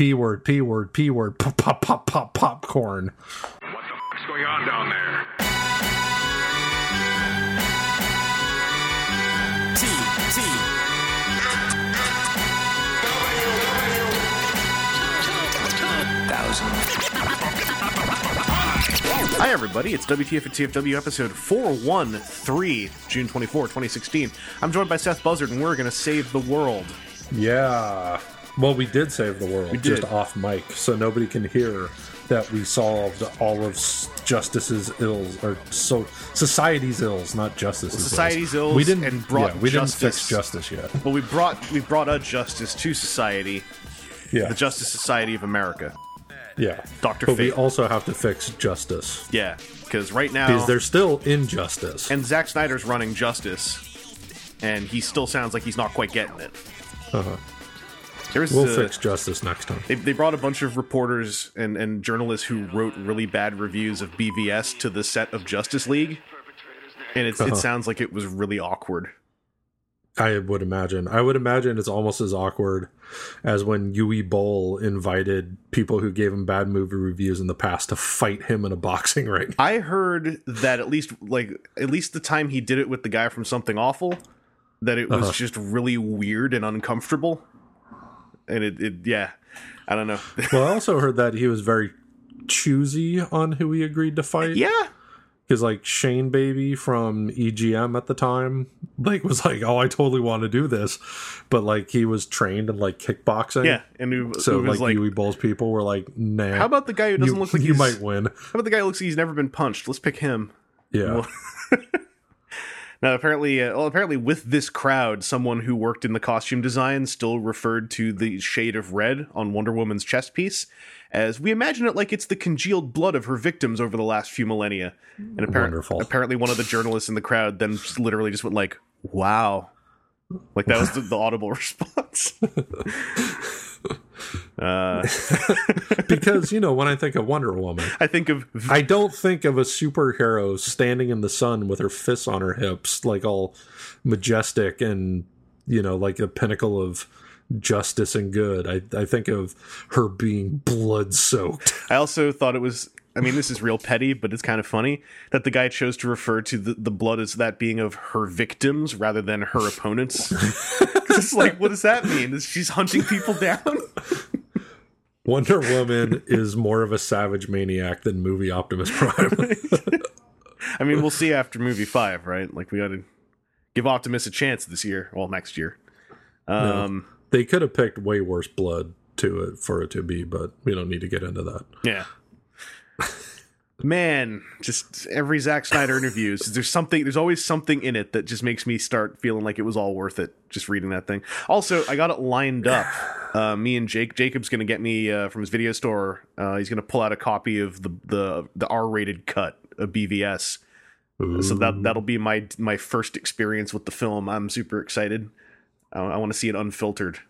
P word, P word, P word, pop, pop, pop, pop, popcorn. What the fuck's going on down there? T T thousand. Hi, everybody. It's WTF and TFW episode 413, June 24, 2016. I'm joined by Seth Buzzard, and we're going to save the world. Yeah. Well, we did save the world We did. just off mic, so nobody can hear that we solved all of justice's ills or so society's ills, not justice's. Ills. Society's ills We didn't and brought yeah, we justice. didn't fix justice yet. But we brought we brought a justice to society, Yeah, the Justice Society of America. yeah. Dr. But we also have to fix justice Yeah, because right now, because there's still injustice. and Zack Snyder's running justice, and he still sounds like he's not quite getting it. Uh-huh. There's We'll a- fix justice next time. They, they brought a bunch of reporters and, and journalists who wrote really bad reviews of BVS to the set of Justice League, and it's, Uh-huh. it sounds like it was really awkward. I would imagine. I would imagine it's almost as awkward as when Uwe Boll invited people who gave him bad movie reviews in the past to fight him in a boxing ring. I heard that at least like at least the time he did it with the guy from Something Awful, that it was Uh-huh. just really weird and uncomfortable. And it, it yeah, I don't know. Well, I also heard that he was very choosy on who he agreed to fight. yeah, Because like Shane Baby from EGM at the time, like was like, "Oh, I totally want to do this," but like he was trained in like kickboxing. yeah, and it, So like, like, Uwe Boll's people were like, "Nah." how about the guy who doesn't you, look like you might win? How about the guy who looks like he's never been punched? Let's pick him. Yeah. Now, apparently, uh, well, apparently, with this crowd, someone who worked in the costume design still referred to the shade of red on Wonder Woman's chest piece as we imagine it like it's the congealed blood of her victims over the last few millennia. And apparent, Wonderful. apparently, one of the journalists in the crowd then just literally just went like, "Wow." Like that was the, the audible response. Uh, because you know when I think of Wonder Woman, I think of I don't think of a superhero standing in the sun with her fists on her hips, like all majestic and you know, like a pinnacle of justice and good. I, I think of her being blood soaked. I also thought it was. I mean, this is real petty, but it's kind of funny that the guy chose to refer to the, the blood as that being of her victims rather than her opponents. it's like, what does that mean? Is she's hunting people down? Wonder Woman is more of a savage maniac than movie Optimus Prime. I mean, we'll see after movie five, right? Like, we got to give Optimus a chance this year. Well, next year. Um, they could have picked way worse blood to it for it to be, but we don't need to get into that. Yeah. Man, just every Zack Snyder interviews, there's something, there's always something in it that just makes me start feeling like it was all worth it just reading that thing. Also, I got it lined up. Uh, me and Jake, Jacob's going to get me uh, from his video store. Uh, he's going to pull out a copy of the the, the R-rated cut of BVS. So that that'll be my my first experience with the film. I'm super excited. I, I want to see it unfiltered.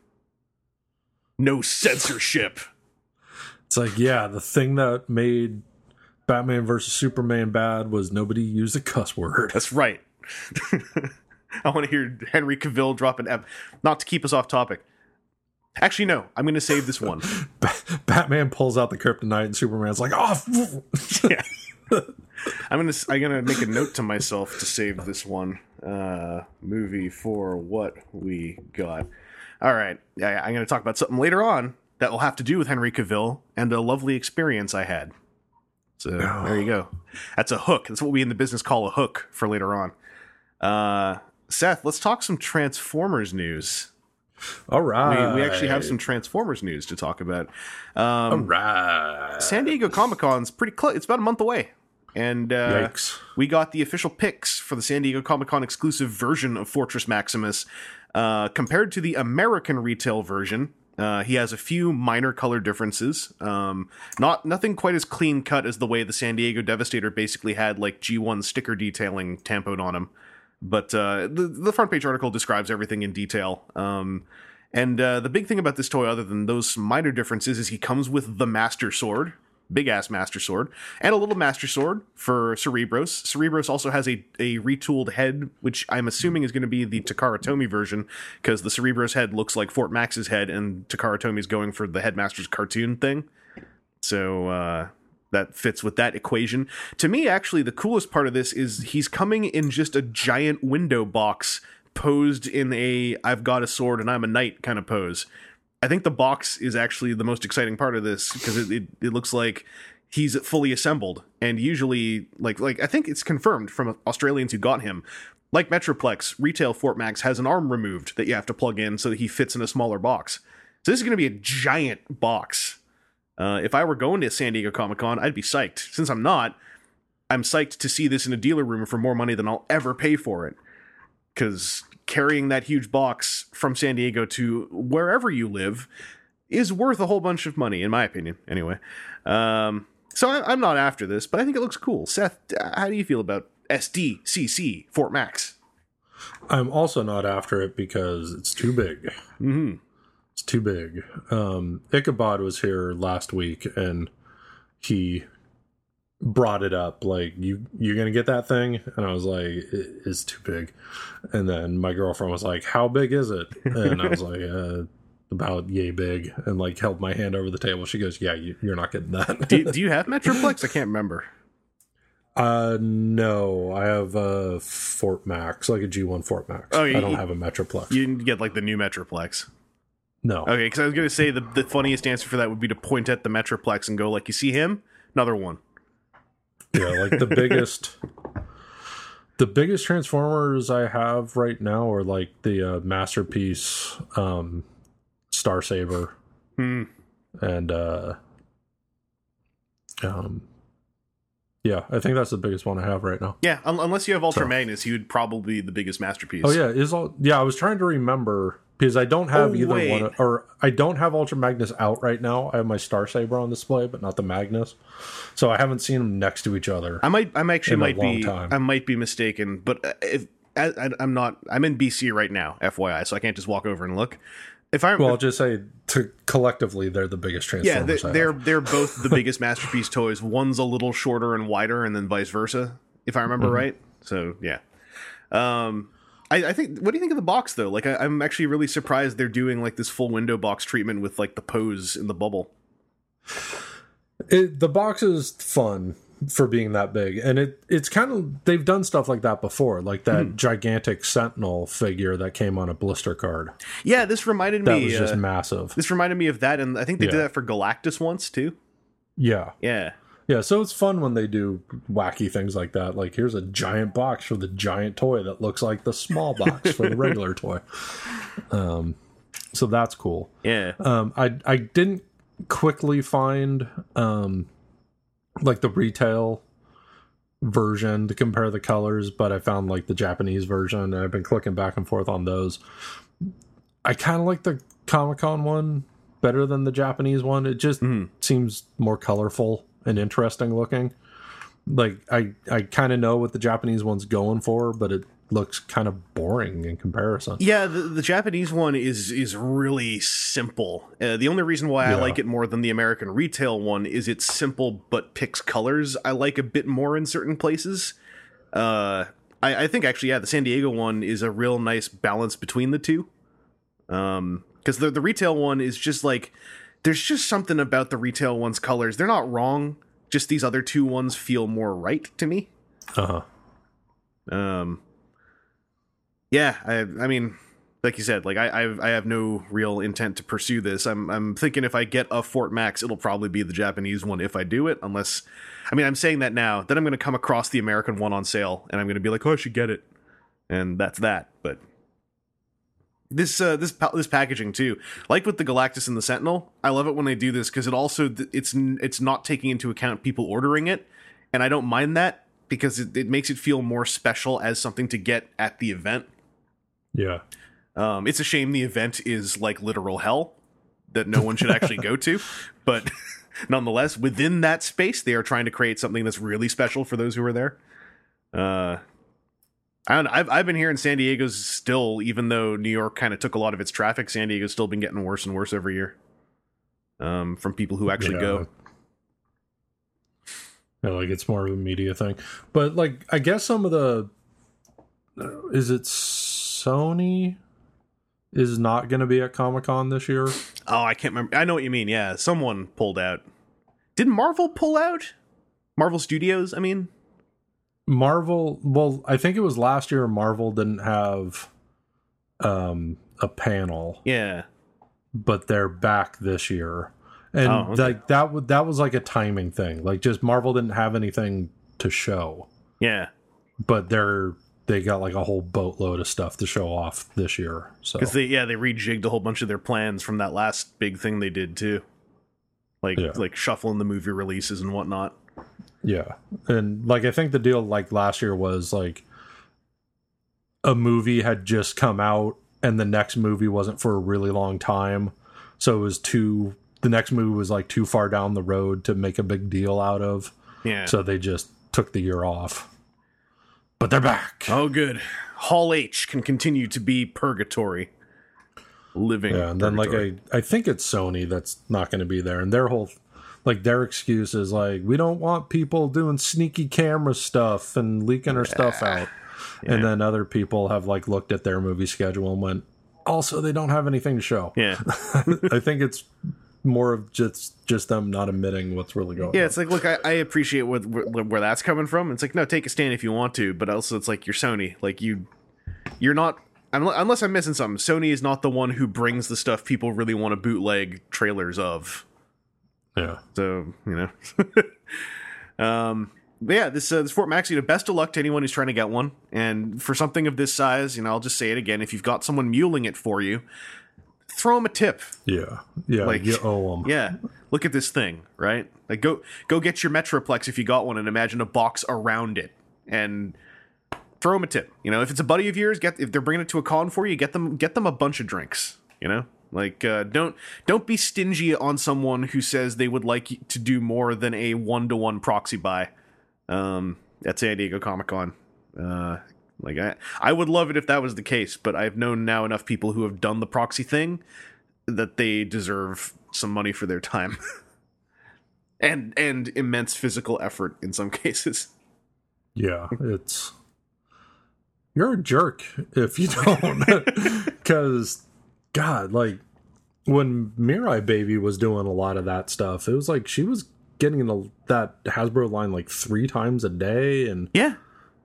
No censorship. It's like, yeah, the thing that made Batman versus Superman bad was nobody used a cuss word. That's right. I want to hear Henry Cavill drop an F. Not to keep us off topic. Actually, no. I'm going to save this one. Batman pulls out the kryptonite and Superman's like, oh, yeah. I'm gonna I'm gonna make a note to myself to save this one uh, movie for what we got. All right, yeah, I'm gonna talk about something later on that will have to do with Henry Cavill and a lovely experience I had. So there you go. That's a hook. That's what we in the business call a hook for later on. Uh, Seth, let's talk some Transformers news. all right. We, we actually have some Transformers news to talk about. All Um, right. San Diego Comic Con's pretty close. It's about a month away, and uh, we got the official pics for the San Diego Comic Con exclusive version of Fortress Maximus. Uh, compared to the American retail version, uh, he has a few minor color differences. Um, not nothing quite as clean cut as the way the San Diego Devastator basically had like G1 sticker detailing tampoed on him. But uh, the the front page article describes everything in detail. Um, and uh, the big thing about this toy, other than those minor differences, is he comes with the Master Sword, big ass Master Sword, and a little Master Sword for Cerebros. Cerebros also has a, a retooled head, which I'm assuming is going to be the Takara Tomy version, because the Cerebros head looks like Fort Max's head, and Takara Tomy's going for the Headmaster's cartoon thing. So uh, that fits with that equation. To me, actually, the coolest part of this is he's coming in just a giant window box posed in a I've got a sword and I'm a knight kind of pose. I think the box is actually the most exciting part of this because it, it, it looks like he's fully assembled and usually like like I think it's confirmed from Australians who got him. Like Metroplex, retail Fort Max has an arm removed that you have to plug in so that he fits in a smaller box. So this is going to be a giant box. Uh, if I were going to San Diego Comic Con, I'd be psyched. Since I'm not, I'm psyched to see this in a dealer room for more money than I'll ever pay for it. Because carrying that huge box from San Diego to wherever you live is worth a whole bunch of money, in my opinion. Anyway, um, so I, I'm not after this, but I think it looks cool. Seth, how do you feel about SDCC Fort Max? I'm also not after it because it's too big. Mm-hmm. It's too big. Um, Ichabod was here last week and he brought it up like you you're gonna get that thing and i was like it is too big and then my girlfriend was like how big is it and i was like uh, about yay big and like held my hand over the table she goes yeah you, you're not getting that do, do you have Metroplex? I can't remember. uh no i have a fort max like a g1 fort max Oh, you- i don't have a metroplex You didn't get like the new Metroplex. no Okay, because I was gonna say the, the funniest answer for that would be to point at the Metroplex and go like, "You see him? Another one." Yeah like the biggest the biggest transformers i have right now are like the uh, masterpiece um star saber Hmm. and uh um yeah i think that's the biggest one i have right now Yeah, un- unless you have Ultra So- Magnus, would probably be the biggest masterpiece. oh yeah is all yeah i was trying to remember because i don't have Oh, either wait. one or i don't have ultra magnus out right now i have my star saber on display but not the magnus so i haven't seen them next to each other I might, I'm actually might be, time. I might be mistaken, but uh, if I, I'm not, I'm in BC right now, FYI, so I can't just walk over and look. If I, well i'll just say to collectively they're the biggest yeah, they, transformers I have. they're they're both the biggest masterpiece toys. One's a little shorter and wider, and then vice versa, if I remember Mm-hmm. right. So yeah, um, I, I think. What do you think of the box though? Like, I, I'm actually really surprised they're doing like this full window box treatment with like the pose in the bubble. it, the box is fun for being that big and it it's kind of they've done stuff like that before like that Hmm. gigantic sentinel figure that came on a blister card Yeah, this reminded that me. was just uh, massive this reminded me of that, and I think they did that for Galactus once too. yeah Yeah, yeah so it's fun when they do wacky things like that. Like here's a giant box for the giant toy that looks like the small box for the regular toy. Um so that's cool. Yeah. um i i didn't quickly find um like the retail version to compare the colors but i found like the japanese version and i've been clicking back and forth on those. I kind of like the comic-con one better than the japanese one. It just seems more colorful and interesting looking like i i kind of know what the japanese one's going for but it looks kind of boring in comparison Yeah, the, the Japanese one is is really simple. Uh, the only reason why I like it more than the American retail one is it's simple but picks colors I like a bit more in certain places. Uh, I, I think actually, yeah, the San Diego one is a real nice balance between the two. Um, because the the retail one is just like there's just something about the retail one's colors. They're not wrong. Just these other two ones feel more right to me. uh-huh Um, yeah, I, I mean, like you said, like I, I've, I have no real intent to pursue this. I'm, I'm thinking if I get a Fort Max, it'll probably be the Japanese one if I do it. Unless, I mean, I'm saying that now. Then I'm going to come across the American one on sale, and I'm going to be like, oh, I should get it, and that's that. But this, uh, this, pa- this packaging too, like with the Galactus and the Sentinel, I love it when they do this because it also, it's, n- it's not taking into account people ordering it, and I don't mind that because it, it makes it feel more special as something to get at the event. yeah Um, it's a shame the event is like literal hell that no one should actually go to, but nonetheless, within that space, they are trying to create something that's really special for those who are there. Uh, I don't know. I've, I've been here in San Diego's still, even though New York kind of took a lot of its traffic, San Diego's still been getting worse and worse every year. Um, from people who actually Yeah. go. Yeah, like it's more of a media thing. But like, I guess some of the is it Sony is not going to be at Comic Con this year. Oh, I can't remember. I know what you mean. Yeah, someone pulled out. Did Marvel pull out? Marvel Studios, I mean. Marvel, well, I think it was last year. Marvel didn't have um a panel, Yeah. but they're back this year, and Oh, okay. like that w- that was like a timing thing. Like just Marvel didn't have anything to show, Yeah. but they're they got like a whole boatload of stuff to show off this year. So Because they yeah, they rejigged a whole bunch of their plans from that last big thing they did too. Like Yeah. like shuffling the movie releases and whatnot. Yeah. And like I think the deal like last year was like a movie had just come out and the next movie wasn't for a really long time. So it was too the next movie was like too far down the road to make a big deal out of. Yeah. So they just took the year off. But they're back. oh good. Hall H can continue to be purgatory. Living. Yeah, and then like. I I think it's Sony that's not going to be there and their whole like their excuse is like we don't want people doing sneaky camera stuff and leaking our stuff out. And then other people have like looked at their movie schedule and went also they don't have anything to show. Yeah. I think it's more of just just them not admitting what's really going on. Yeah, on. it's like, look, I, I appreciate what, where, where that's coming from. It's like, no, take a stand if you want to, but also it's like you're Sony. Like you, you're not. Unless I'm missing something, Sony is not the one who brings the stuff people really want to bootleg trailers of. Yeah. So you know, um, but yeah, this uh, this Fort Max, you know, best of luck to anyone who's trying to get one. And for something of this size, you know, I'll just say it again: if you've got someone muling it for you, throw them a tip. Yeah. Yeah. Like- you owe them. Yeah, look at this thing, right? Like go go get your Metroplex if you got one, and imagine a box around it, and throw them a tip. You know, if it's a buddy of yours, get if they're bringing it to a con for you, get them get them a bunch of drinks. You know, like uh, don't don't be stingy on someone who says they would like to do more than a one to one proxy buy. Um, at San Diego Comic Con. Uh, like I, I would love it if that was the case, but I've known now enough people who have done the proxy thing that they deserve some money for their time and and immense physical effort in some cases Yeah, it's you're a jerk if you don't, because God, like when Mirai Baby was doing a lot of that stuff, it was like she was getting a, that Hasbro line like three times a day and yeah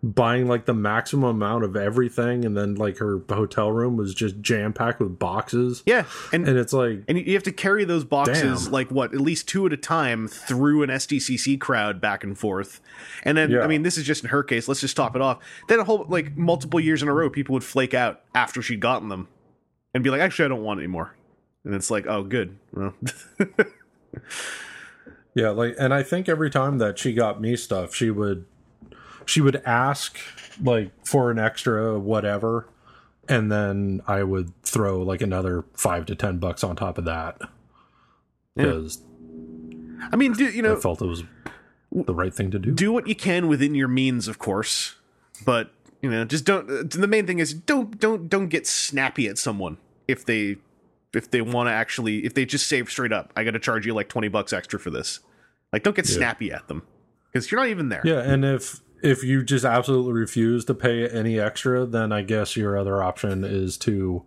buying like the maximum amount of everything, and then like her hotel room was just jam packed with boxes. yeah and and it's like and you have to carry those boxes Damn. like what at least two at a time through an SDCC crowd back and forth and then Yeah. I mean this is just in her case let's just top it off then a whole like multiple years in a row people would flake out after she'd gotten them and be like actually I don't want it anymore and it's like oh good well Yeah, like and I think every time that she got me stuff, she would she would ask like for an extra whatever and then I would throw like another 5 to 10 bucks on top of that. Cuz I mean do you know I felt it was the right thing to do. do what you can within your means, of course, but you know, just don't. The main thing is don't don't don't get snappy at someone if they if they want to actually if they just say straight up, I got to charge you like twenty bucks extra for this. Like, don't get snappy at them because you're not even there. Yeah, and if if you just absolutely refuse to pay any extra, then I guess your other option is to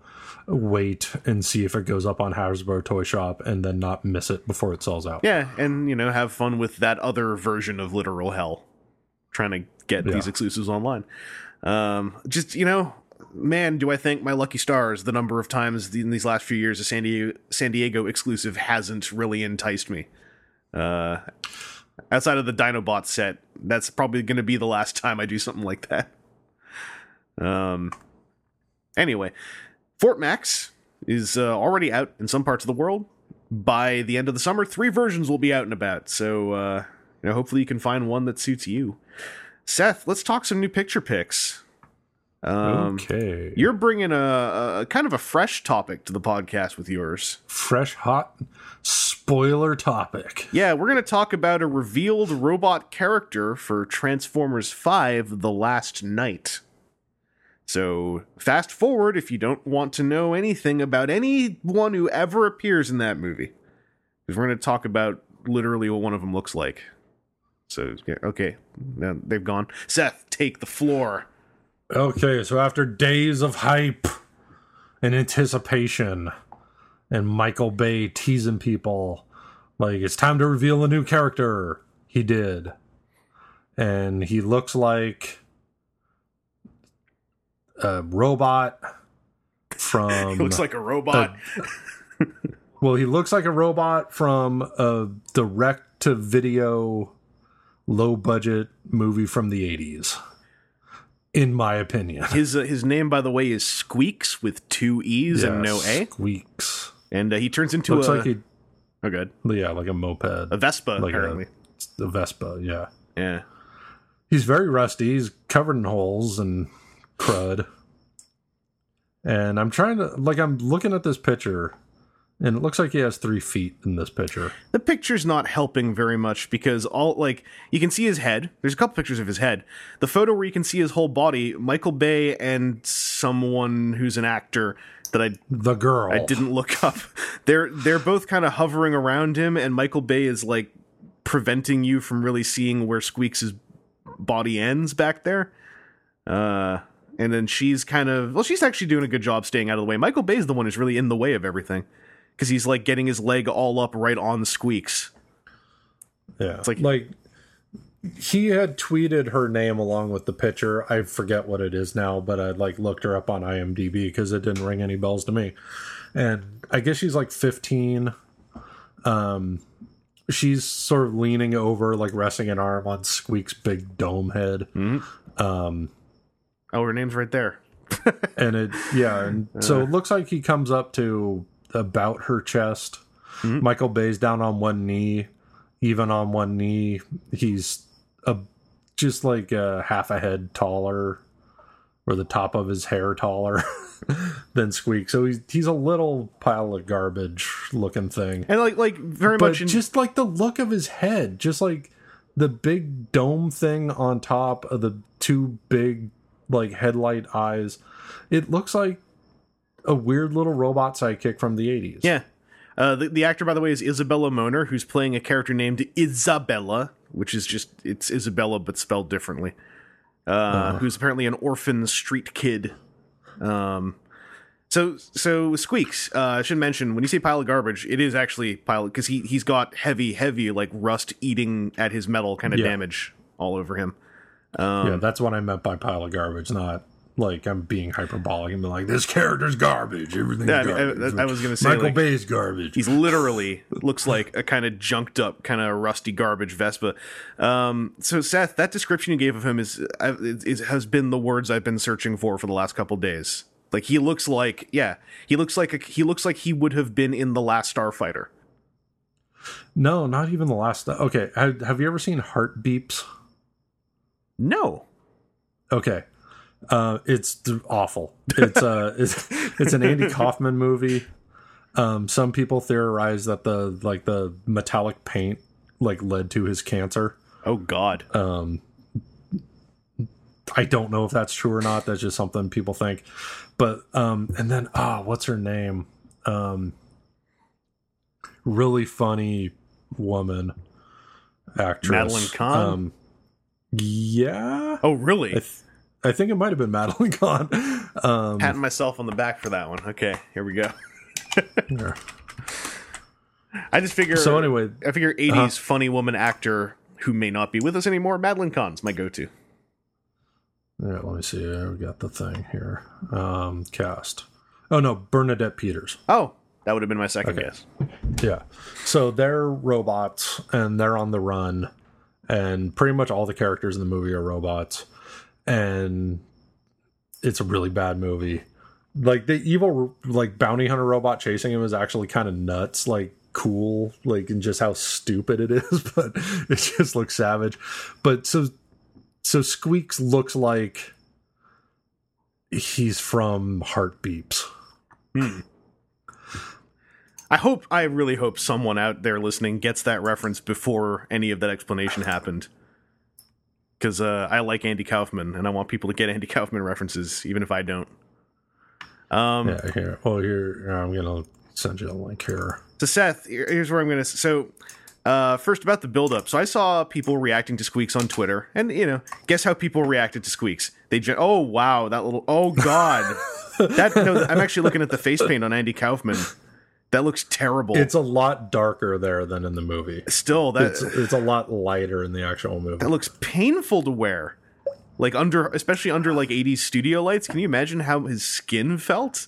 wait and see if it goes up on Hasbro Toy Shop and then not miss it before it sells out. Yeah, and you know, have fun with that other version of literal hell, trying to get Yeah. these exclusives online. Um, just you know, man, do I thank my lucky stars the number of times in these last few years a San Diego San Diego exclusive hasn't really enticed me. Uh, outside of the Dinobot set, that's probably going to be the last time I do something like that. Um. Anyway, Fort Max is uh, already out in some parts of the world. By the end of the summer, three versions will be out and about. So, uh, you know, hopefully, you can find one that suits you. Seth, let's talk some new picture picks. Um, okay. You're bringing a, a kind of a fresh topic to the podcast with yours. fresh hot spoiler topic. Yeah, we're going to talk about a revealed robot character for Transformers 5 The Last Knight. So, fast forward if you don't want to know anything about anyone who ever appears in that movie. Because we're going to talk about literally what one of them looks like. So yeah, okay, now they've gone. Seth, take the floor. Okay, so after days of hype and anticipation and Michael Bay teasing people, like it's time to reveal a new character. He did. And he looks like a robot from He looks like a robot. well, he looks like a robot from a direct to video low budget movie from the 80s. In my opinion. his uh, his name, by the way, is Sqweeks with two e's and no a, Sqweeks. and uh, he turns into Looks a like he oh good yeah, like a moped. a Vespa like apparently. a, a Vespa, yeah. yeah, He's very rusty. He's covered in holes and crud. And I'm trying to like I'm looking at this picture and it looks like he has three feet in this picture. the picture's not helping very much because all like you can see his head. There's a couple pictures of his head. The photo where you can see his whole body, Michael Bay and someone who's an actor that I The girl. I didn't look up. They're they're both kind of hovering around him, and Michael Bay is like preventing you from really seeing where Sqweeks' body ends back there. Uh, and then she's kind of well, she's actually doing a good job staying out of the way. Michael Bay's the one who's really in the way of everything because he's like getting his leg all up right on Sqweeks. Yeah. it's like- like he had tweeted her name along with the picture. I forget what it is now, but I like looked her up on IMDb because it didn't ring any bells to me. And I guess she's like 15. Um she's sort of leaning over like resting an arm on Sqweek's big dome head. Um Oh, her name's right there. And it yeah, and so it looks like he comes up to about her chest. Mm-hmm. Michael Bay's down on one knee, even on one knee. He's a just like a half a head taller, or the top of his hair taller than Sqweek. So he's he's a little pile of garbage looking thing. And like like very But much in, just like the look of his head, just like the big dome thing on top of the two big like headlight eyes, it looks like a weird little robot sidekick from the 80s. Yeah. Uh, the, the actor, by the way, is Isabella Moner, who's playing a character named Isabella, which is just, it's Isabella, but spelled differently. Uh, Who's apparently an orphan street kid. Um, so, so Sqweeks, uh, I should mention, when you say pile of garbage, it is actually pile, because he, he's got heavy, heavy, like rust eating at his metal kind of Yeah. damage all over him. yeah, that's what I meant by pile of garbage, not like I'm being hyperbolic and be like, this character's garbage. Everything's Yeah, I mean, I-. I was gonna say, Michael like- Bay's garbage. He's literally looks like a kind of junked up, kind of rusty garbage Vespa. Um, so Seth, that description you gave of him is, is, is has been the words I've been searching for for the last couple days. Like he looks like, yeah, he looks like a, he looks like he would have been in the last Starfighter. no, not even the last. Okay, have, have you ever seen Heartbeeps? No, Okay. Uh, it's awful. It's uh, it's, it's an Andy Kaufman movie. Um, some people theorize that the like the metallic paint like led to his cancer. oh God, Um, I don't know if that's true or not. That's just something people think. But um, and then ah, what's her name? Um, really funny woman actress, Madeline Kahn? Um, yeah, oh really? I, th- I think it might have been Madeline Kahn. Um, Patting myself on the back for that one. Okay, here we go. yeah. I just figure. So anyway, I figure 80s funny woman actor who may not be with us anymore. Madeline Kahn's my go-to. All right, let me see. We got the thing here. Um, cast. Oh no, Bernadette Peters. Oh, that would have been my second Okay. guess. Yeah. So they're robots and they're on the run, and pretty much all the characters in the movie are robots, and it's a really bad movie. Like the evil, like bounty hunter robot chasing him is actually kind of nuts. Like cool, like and just how stupid it is, but it just looks savage. But so, so Sqweeks looks like he's from Heart Beeps. Hmm. I hope, I really hope someone out there listening gets that reference before any of that explanation happened. Because uh, I like Andy Kaufman, and I want people to get Andy Kaufman references, even if I don't. Um, Yeah, here. Oh, here I'm gonna send you a link here. So Seth, here's where I'm gonna. So, Uh, first about the build-up. So I saw people reacting to Sqweeks on Twitter, and you know, guess how people reacted to Sqweeks? They gen- oh wow, that little oh god, that no, I'm actually looking at the face paint on Andy Kaufman. That looks terrible. It's a lot darker there than in the movie. Still, that It's it's a lot lighter in the actual movie. that looks painful to wear. Like under, especially under like 80s studio lights. Can you imagine how his skin felt?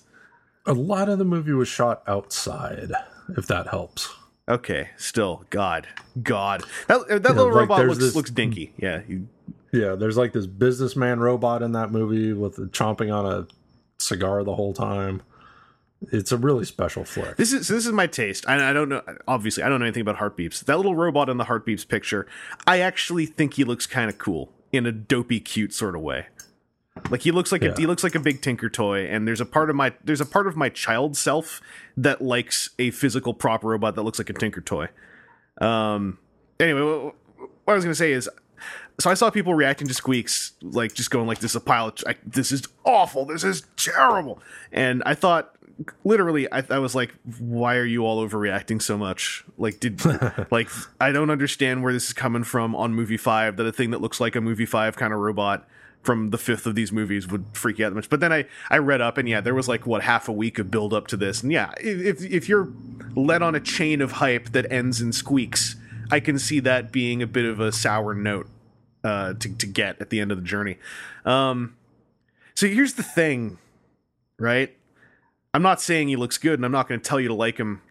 A lot of the movie was shot outside, if that helps. Okay, still, God, God, that that Yeah, little like, robot looks this- looks dinky. Yeah, you, Yeah, there's like this businessman robot in that movie with chomping on a cigar the whole time. It's a really special flick. This is so this is my taste. I, I don't know. Obviously, I don't know anything about heartbeeps. That little robot in the heartbeeps picture, I actually think he looks kind of cool in a dopey, cute sort of way. Like he looks like Yeah. a he looks like a big Tinker toy, and there's a part of my there's a part of my child self that likes a physical prop robot that looks like a Tinker toy. Um. Anyway, what, what I was gonna say is, so I saw people reacting to Sqweeks, like just going like, "This is a pile. Of, I, this is awful. This is terrible." And I thought, literally, I, I was like, "Why are you all overreacting so much? Like, did like I don't understand where this is coming from on movie five. That a thing that looks like a movie five kind of robot." From the fifth of these movies would freak you out that much, but then I I read up and yeah, there was like what half a week of build up to this, and yeah, if if you're led on a chain of hype that ends in sqweeks, I can see that being a bit of a sour note uh, to to get at the end of the journey. Um, so here's the thing, right? I'm not saying he looks good, and I'm not going to tell you to like him.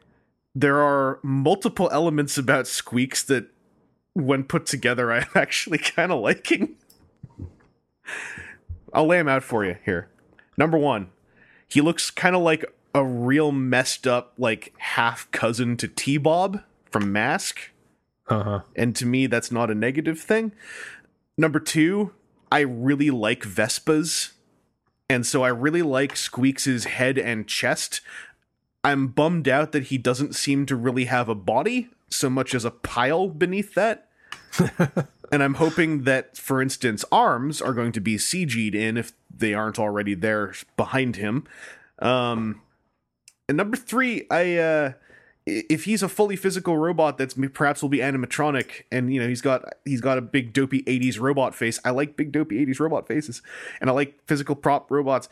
There are multiple elements about Sqweeks that, when put together, I'm actually kind of liking. I'll lay him out for you here. Number one, he looks kind of like a real messed up, like half cousin to T Bob from Mask Uh huh. and to me that's not a negative thing number two i really like vespas and so i really like sqweeks's head and chest. I'm bummed out that he doesn't seem to really have a body so much as a pile beneath that. And i'm hoping that for instance arms are going to be cg'd in if they aren't already there behind him. Um and number three i uh i- if he's a fully physical robot that's perhaps will be animatronic and you know he's got he's got a big dopey 80s robot face i like big dopey 80s robot faces and i like physical prop robots.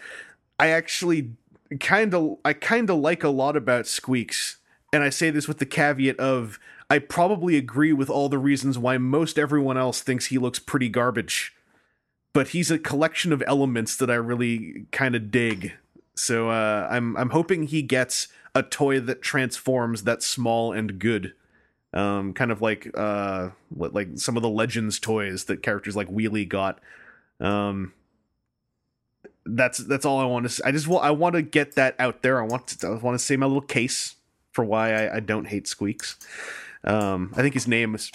I actually kind of i kind of like a lot about sqweeks and i say this with the caveat of i probably agree with all the reasons why most everyone else thinks he looks pretty garbage but he's a collection of elements that i really kind of dig. So uh, I'm I'm hoping he gets a toy that transforms that's small and good, um, kind of like uh, what- like some of the Legends toys that characters like Wheelie got. Um, that's that's all I want to. I just want I want to get that out there. I want to I want to say my little case for why I, I don't hate Sqweeks. Um, I think his name is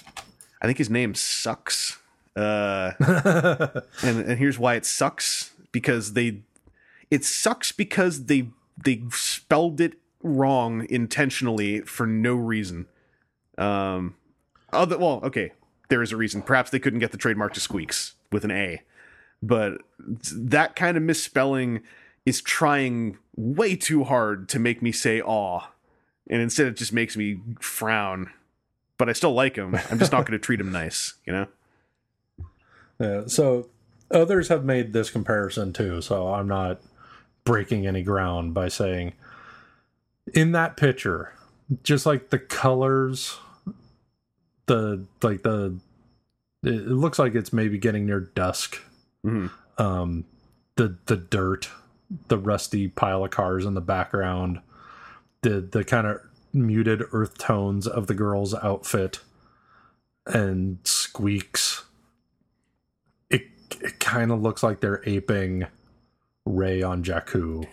I think his name sucks. Uh, and and here's why it sucks because they it sucks because they they spelled it wrong intentionally for no reason. Um, other well, okay, there is a reason. Perhaps they couldn't get the trademark to Squeaks with an A, but that kind of misspelling is trying way too hard to make me say "aw," and instead it just makes me frown. But I still like him. I'm just not going to treat him nice, you know. Yeah, so others have made this comparison too, so I'm not breaking any ground by saying in that picture, just like the colors, the like the it looks like it's maybe getting near dusk. Mhm. Um, the the dirt, the rusty pile of cars in the background, the the kind of muted earth tones of the girl's outfit, and sqweeks it it kind of looks like they're aping Rey on Jakku.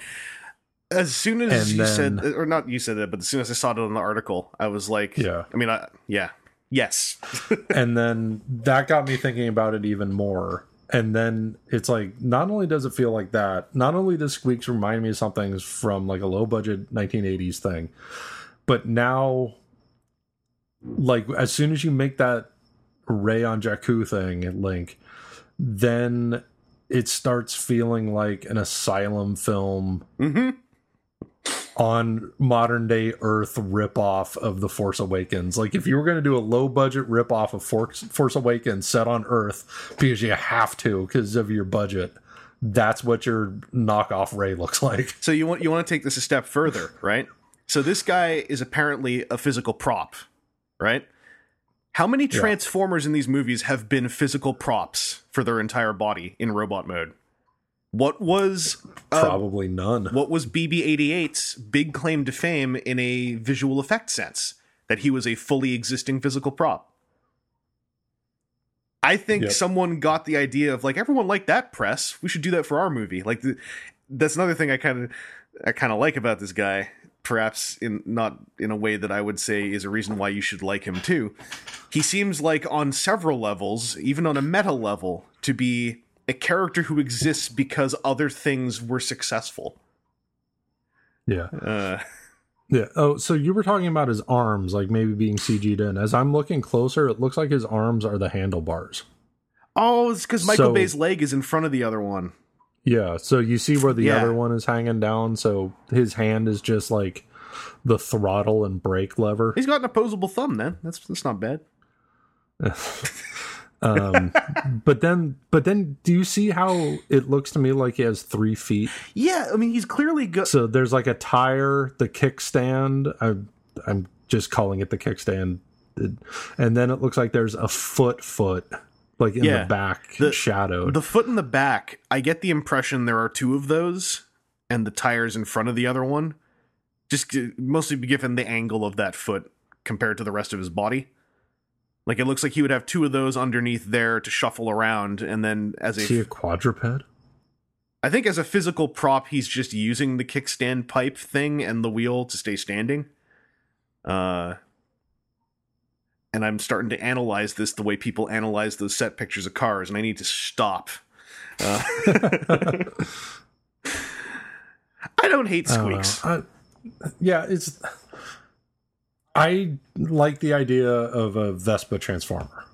As soon as And you then- said, or not you said that, but as soon as I saw it on the article, I was like, Yeah. I mean, I, yeah, yes, and then that got me thinking about it even more. And then it's like, not only does it feel like that, not only does Sqweeks remind me of something from like a low budget 1980s thing, but now, like, as soon as you make that Rey on Jakku thing link, then it starts feeling like an asylum film hmm on modern day Earth ripoff of The Force Awakens. Like if you were going to do a low budget ripoff of Force, Force Awakens set on Earth because you have to because of your budget, that's what your knockoff Rey looks like. So you want you want to take this a step further, right? So this guy is apparently a physical prop, right? How many Transformers in these movies have been physical props for their entire body in robot mode? What was uh, Probably none. what was BB-88's big claim to fame in a visual effect sense? That he was a fully existing physical prop. I think Yep. someone got the idea of like everyone liked that press. We should do that for our movie. Like the, that's another thing I kind of I kind of like about this guy. Perhaps in not in a way that I would say is a reason why you should like him too. He seems like on several levels, even on a meta level, to be a character who exists because other things were successful. Yeah. Uh, Yeah. Oh, so you were talking about his arms, like maybe being CG'd in. As I'm looking closer, it looks like his arms are the handlebars. oh, it's because Michael So- Bay's leg is in front of the other one. Yeah. So you see where the Yeah. other one is hanging down. So his hand is just like the throttle and brake lever. He's got an opposable thumb. Then that's that's not bad. Um, but then, but then, do you see how it looks to me like he has three feet? Yeah, I mean he's clearly good. So there's like a tire, the kickstand. I'm I'm just calling it the kickstand, and then it looks like there's a foot foot like in Yeah. the back The- shadowed. The foot in the back, I get the impression there are two of those, and the tires in front of the other one. Just mostly given the angle of that foot compared to the rest of his body. Like it looks like he would have two of those underneath there to shuffle around, and then as Is he a, a quadruped? I think as a physical prop, he's just using the kickstand pipe thing and the wheel to stay standing. Uh, and I'm starting to analyze this the way people analyze those set pictures of cars, and I need to stop. Uh, I don't hate sqweeks. I- yeah, it's. I like the idea of a Vespa transformer.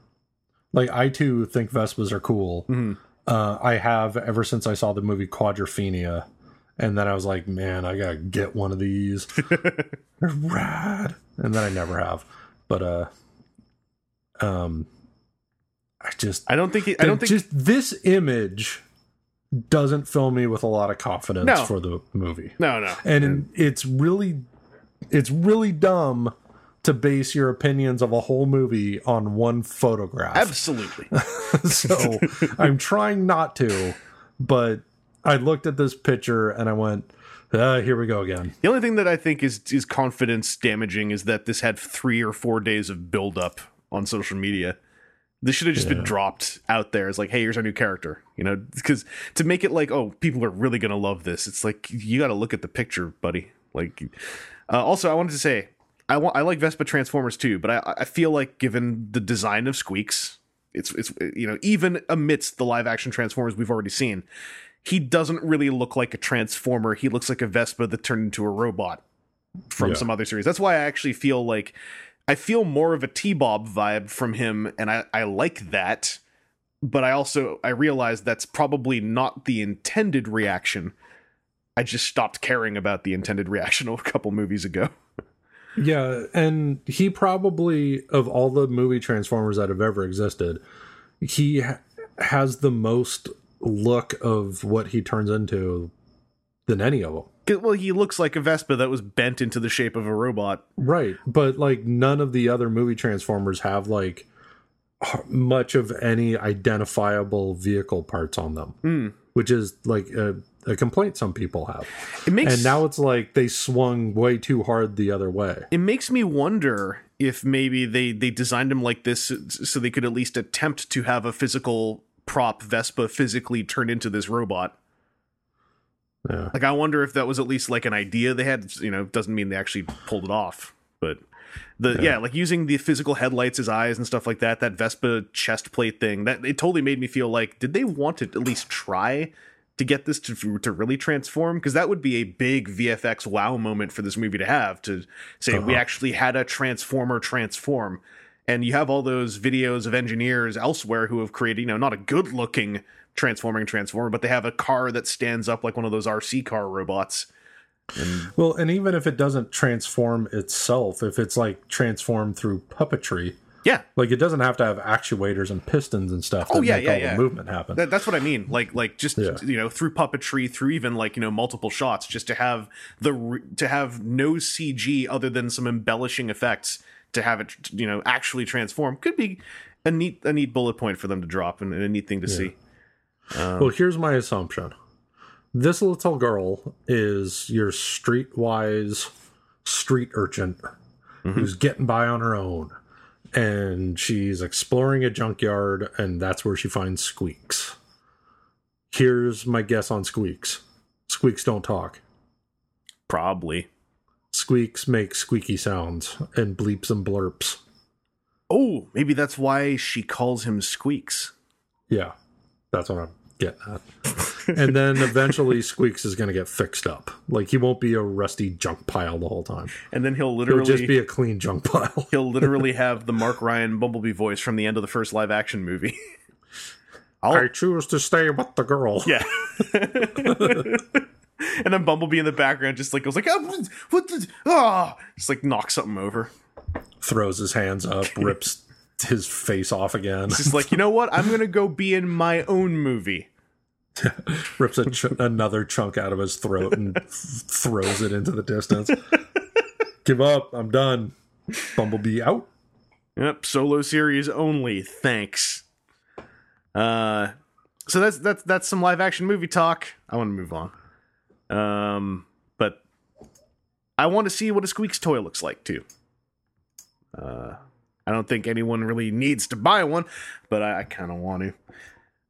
Like I too think Vespas are cool. Mhm. Uh, I have ever since I saw the movie Quadrophenia, and then I was like, man, I gotta get one of these. They're rad, and then I never have. But uh, um, I just I don't think. He, I don't think. just this image doesn't fill me with a lot of confidence No. for the movie no, no. and it's really it's really dumb to base your opinions of a whole movie on one photograph Absolutely. so i'm trying not to but i looked at this picture and i went uh, here we go again The only thing that I think is is confidence damaging is that this had three or four days of build up on social media. This should have just been dropped out there as like, hey, here's our new character. You know, because to make it like, oh, people are really gonna love this. It's like you got to look at the picture, buddy. Like, uh, also, I wanted to say, I want I like Vespa Transformers too, but I I feel like given the design of Sqweeks, it's it's you know even amidst the live action Transformers we've already seen, he doesn't really look like a Transformer. He looks like a Vespa that turned into a robot from Yeah. some other series. That's why I actually feel like I feel more of a T-Bob vibe from him, and I, I like that. But I also I realize that's probably not the intended reaction. I just stopped caring about the intended reaction a couple movies ago. Yeah and he probably of all the movie transformers that have ever existed he ha- has the most look of what he turns into than any of them. Well, he looks like a Vespa that was bent into the shape of a robot. Right, but like none of the other movie Transformers have like much of any identifiable vehicle parts on them, Hmm. which is like a, a complaint some people have. It makes And now it's like they swung way too hard the other way. it makes me wonder if maybe they they designed him like this so they could at least attempt to have a physical prop Vespa physically turn into this robot. Yeah. Like I wonder if that was at least like an idea they had. You know, doesn't mean they actually pulled it off, but the yeah. like using the physical headlights as eyes and stuff like that. That Vespa chest plate thing that it totally made me feel like did they want to at least try to get this to to really transform? Because that would be a big VFX wow moment for this movie to have to say we Uh-huh. actually had a transformer transform. And you have all those videos of engineers elsewhere who have created, you know, not a good looking transforming transformer, but they have a car that stands up like one of those RC car robots. Well, and even if it doesn't transform itself, if it's like transformed through puppetry, Yeah, like it doesn't have to have actuators and pistons and stuff Oh, yeah, make yeah, all yeah. the movement happen. That, that's what I mean. Like, like just Yeah. you know, through puppetry, through even like you know multiple shots, just to have the to have no CG other than some embellishing effects to have it you know actually transform could be a neat a neat bullet point for them to drop and, and a neat thing to see. Um, well, here's my assumption. This little girl is your streetwise street urchin mm-hmm. who's getting by on her own. And she's exploring a junkyard, and that's where she finds Sqweeks. Here's my guess on Sqweeks Sqweeks don't talk. Probably. Sqweeks make squeaky sounds and bleeps and blurps. Oh, maybe that's why she calls him Sqweeks. Yeah, that's what I'm getting at. and then eventually Sqweeks is going to get fixed up. Like he won't be a rusty junk pile the whole time. And then he'll He'll literally just be a clean junk pile. he'll literally have the Mark Ryan Bumblebee voice from the end of the first live action movie. I choose to stay with the girl. Yeah. and then Bumblebee in the background just like goes like, oh, what the, oh, just like knocks something over. Throws his hands up, rips his face off again, Just like, you know what? I'm gonna go be in my own movie. rips a ch- another chunk out of his throat and f- throws it into the distance. Give up. I'm done. Bumblebee out. Yep, solo series only. Thanks. Uh, so that's that's that's some live action movie talk. I want to move on. Um, but I want to see what a Sqweeks toy looks like too. Uh, I don't think anyone really needs to buy one, but I, I kind of want to.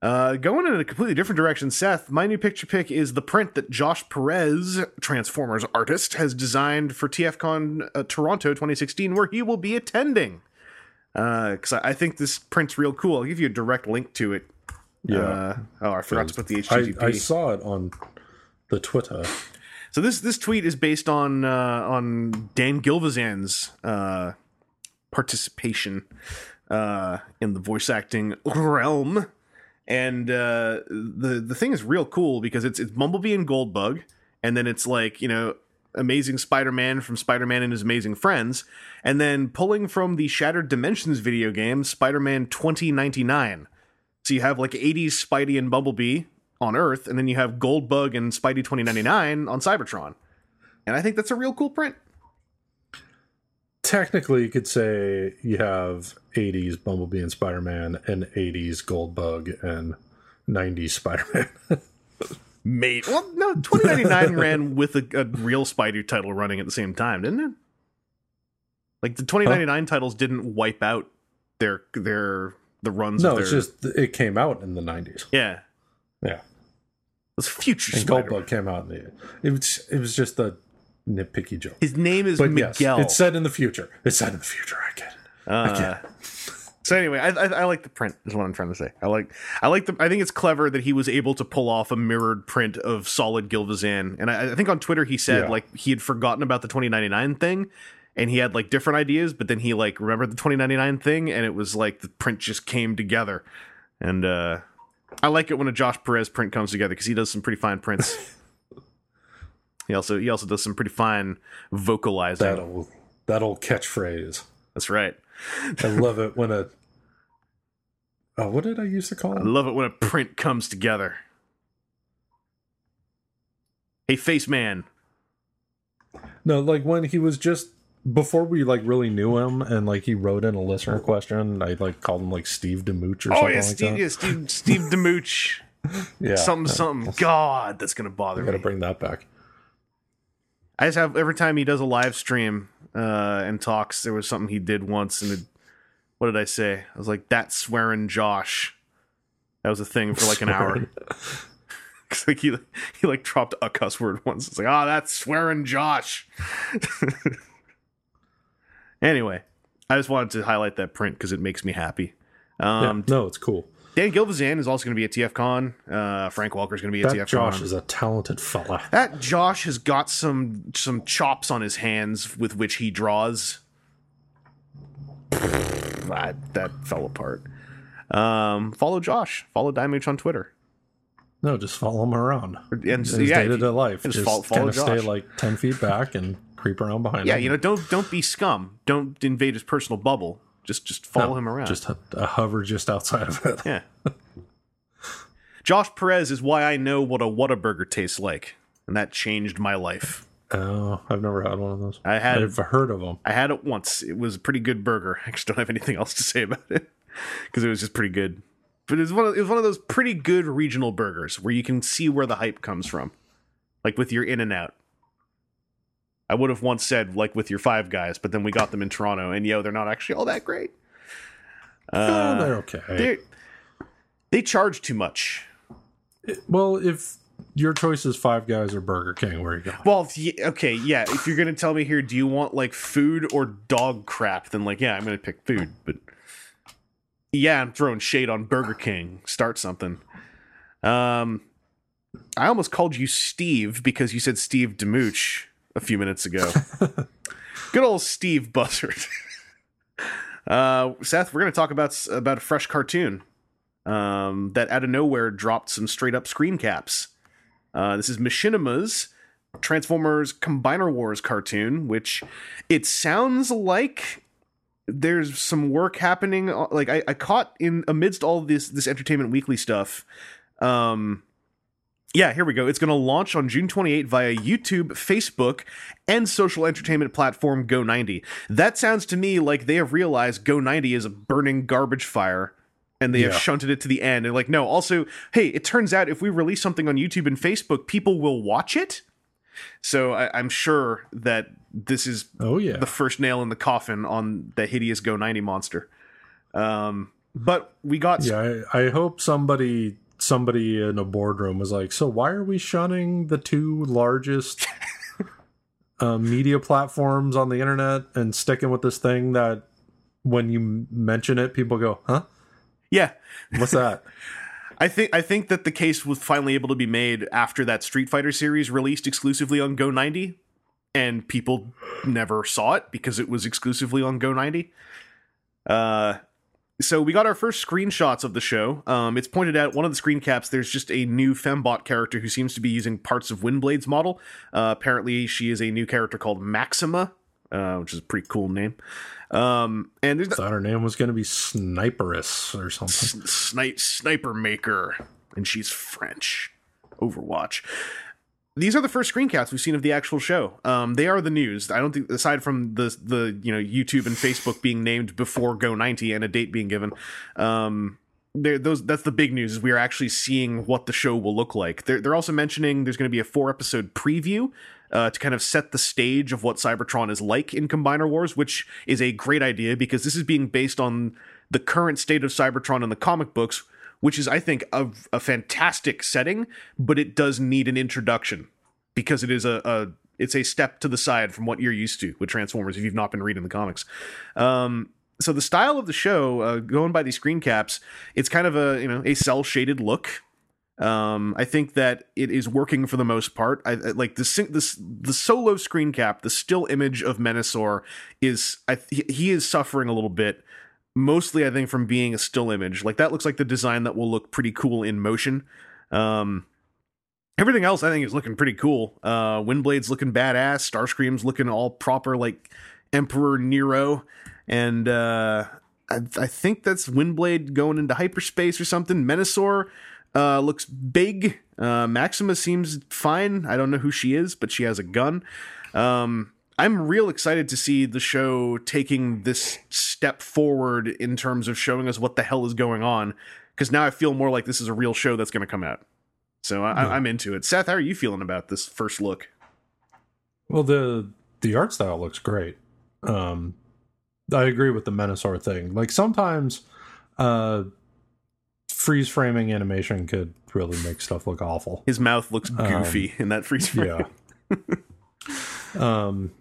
Uh, going in a completely different direction, Seth. My new picture pick is the print that Josh Perez, Transformers artist, has designed for TFCon uh, Toronto 2016, where he will be attending because I I think this print's real cool. I'll give you a direct link to it. Yeah. Uh, oh, I forgot to put the HTTP. I saw it on the Twitter. so this this tweet is based on uh, on Dan Gilvezan's uh, participation uh, in the voice acting realm, and uh, the the thing is real cool because it's it's Bumblebee and Goldbug, and then it's like you know Amazing Spider-Man from Spider-Man and His Amazing Friends, and then pulling from the Shattered Dimensions video game Spider-Man 2099. So you have like 80s Spidey and Bumblebee on Earth, and then you have Goldbug and Spidey 2099 on Cybertron. And I think that's a real cool print. Technically, you could say you have 80s Bumblebee and Spider Man and 80s Goldbug and 90s Spider Man. Mate, well, no, 2099 ran with a, a real Spidey title running at the same time, didn't it? Like the 2099 titles didn't wipe out their their the runs. no, of it's just it came out in the 90s. yeah. Yeah. It's future And Spider. Goldbug came out in the. It was, it was just a nitpicky joke. His name is But Miguel. yes, it's set in the future. It's set in the future. I get it. Uh, so anyway, I, I, I like the print. Is what I'm trying to say. I like I like the. I think it's clever that he was able to pull off a mirrored print of solid Gilvezan. And I, I think on Twitter he said Yeah. like he had forgotten about the 2099 thing, and he had like different ideas, but then he like remembered the 2099 thing, and it was like the print just came together. And uh I like it when a Josh Perez print comes together because he does some pretty fine prints. he also he also does some pretty fine vocalizing. That old, that old catchphrase. That's right. I love it when a. Oh, what did I used to call it? I love it when a print comes together. Hey, Face Man. No, like when he was just before we like really knew him, and like he wrote in a listener question. I like called him like Steve Demooch or Oh something yeah, like Steve, that. yeah, Steve, Steve Demooch. Yeah, something, something. God, that's gonna bother Got to me. bring that back. I just have every time he does a live stream uh, and talks. There was something he did once, and it, what did I say? I was like, "That swearing Josh." That was a thing for like an hour. 'Cause, like he he like dropped a cuss word once. It's like, "Oh, that's swearing Josh." anyway, I just wanted to highlight that print because it makes me happy. Yeah, Um, no, it's cool. Dan Gilvezan is also going to be at TFCon. Uh, Frank Walker is going to be at That TFCon. Josh is a talented fella. that Josh has got some some chops on his hands with which he draws. that that fell apart. Um, follow Josh. Follow Dimooch on Twitter. No, just follow him around. And His yeah, day to day life. just Just, follow- of stay like ten feet back and creep around behind him. yeah, him. you know, don't don't be scum. Don't invade his personal bubble. Just just follow No, him around. Just a, a hover just outside of it. yeah. Josh Perez is why I know what a Whataburger tastes like, and that changed my life. Oh, I've never had one of those. I had- I've heard of them. I had it once. It was a pretty good burger. I just don't have anything else to say about it because it was just pretty good. But it was one of it was one of those pretty good regional burgers where you can see where the hype comes from, like with your In and Out. I would have once said like with your Five Guys, but then we got them in Toronto, and yo, they're not actually all that great. oh, Uh, they're okay. they they charge too much. well, if your choice is Five Guys or Burger King, where are you go? Well, you- okay, yeah. If you're gonna tell me here, do you want like food or dog crap? Then like, yeah, I'm gonna pick food. But yeah, I'm throwing shade on Burger King. Start something. Um, I almost called you Steve because you said Steve Demooch a few minutes ago. Good old Steve Buzzard. uh, Seth, we're gonna talk about about a fresh cartoon um, that out of nowhere dropped some straight up screen caps. Uh, this is Machinima's Transformers Combiner Wars cartoon, which it sounds like there's some work happening. uh, Like I, I caught in amidst all this this Entertainment Weekly stuff. Um, yeah, here we go. It's going to launch on June 28 via YouTube, Facebook, and social entertainment platform Go90. That sounds to me like they have realized Go90 is a burning garbage fire and they have shunted it to the end. And like, no, also, hey, it turns out if we release something on YouTube and Facebook, people will watch it. So I, I'm sure that this is Oh yeah, the first nail in the coffin on the hideous Go90 monster. Um, but we got yeah. I, I hope somebody somebody in a boardroom was like, so why are we shunning the two largest uh, media platforms on the internet and sticking with this thing that when you mention it, people go, huh? yeah. What's that? I think I think that the case was finally able to be made after that Street Fighter series released exclusively on Go 90, and people never saw it because it was exclusively on Go 90. Uh, so we got our first screenshots of the show. Um, it's pointed out one of the screen caps. There's just a new fembot character who seems to be using parts of Windblade's model. Uh, apparently, she is a new character called Maxima, uh, which is a pretty cool name. Um, and there's Thought her name was going to be Sniperess or something. snipe sniper maker, and she's French. Overwatch. These are the first screen caps we've seen of the actual show. Um, they are the news. I don't think, aside from the the you know YouTube and Facebook being named before Go ninety and a date being given, um, those that's the big news. Is we are actually seeing what the show will look like. They're they're also mentioning there's going to be a four episode preview uh, to kind of set the stage of what Cybertron is like in Combiner Wars, which is a great idea because this is being based on the current state of Cybertron in the comic books, which is, I think, a, a fantastic setting, but it does need an introduction because it is a, a it's a step to the side from what you're used to with Transformers if you've not been reading the comics. Um, so the style of the show, uh, going by these screen caps, it's kind of a you know a cell shaded look. Um, I think that it is working for the most part. I, I like the the solo screen cap, the still image of Menasor is I he is suffering a little bit. Mostly, I think from being a still image. Like that looks like the design that will look pretty cool in motion. Um, everything else I think is looking pretty cool. Uh, Windblade's looking badass. Starscream's looking all proper like Emperor Nero, and uh, I, I think that's Windblade going into hyperspace or something. Menasor uh, looks big. Uh, Maxima seems fine. I don't know who she is, but she has a gun. Um, I'm real excited to see the show taking this step forward in terms of showing us what the hell is going on. Because now I feel more like this is a real show that's going to come out. So I, Yeah. I'm into it. Seth, how are you feeling about this first look? Well, the the art style looks great. Um, I agree with the Menasor thing. Like sometimes, uh, freeze framing animation could really make stuff look awful. His mouth looks goofy in that freeze frame. Yeah. um,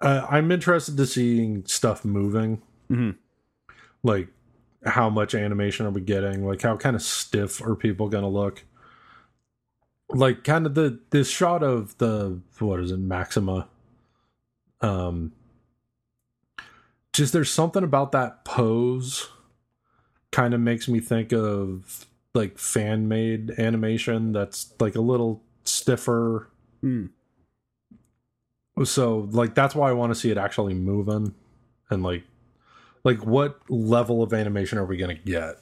uh, I'm interested to seeing stuff moving. Mhm. Like, how much animation are we getting? Like, how kind of stiff are people going to look? Like, kind of the this shot of the what is it, Maxima? Um, just there's something about that pose kind of makes me think of like fan made animation that's like a little stiffer. Hmm. So like that's why I want to see it actually moving and like like what level of animation are we gonna get?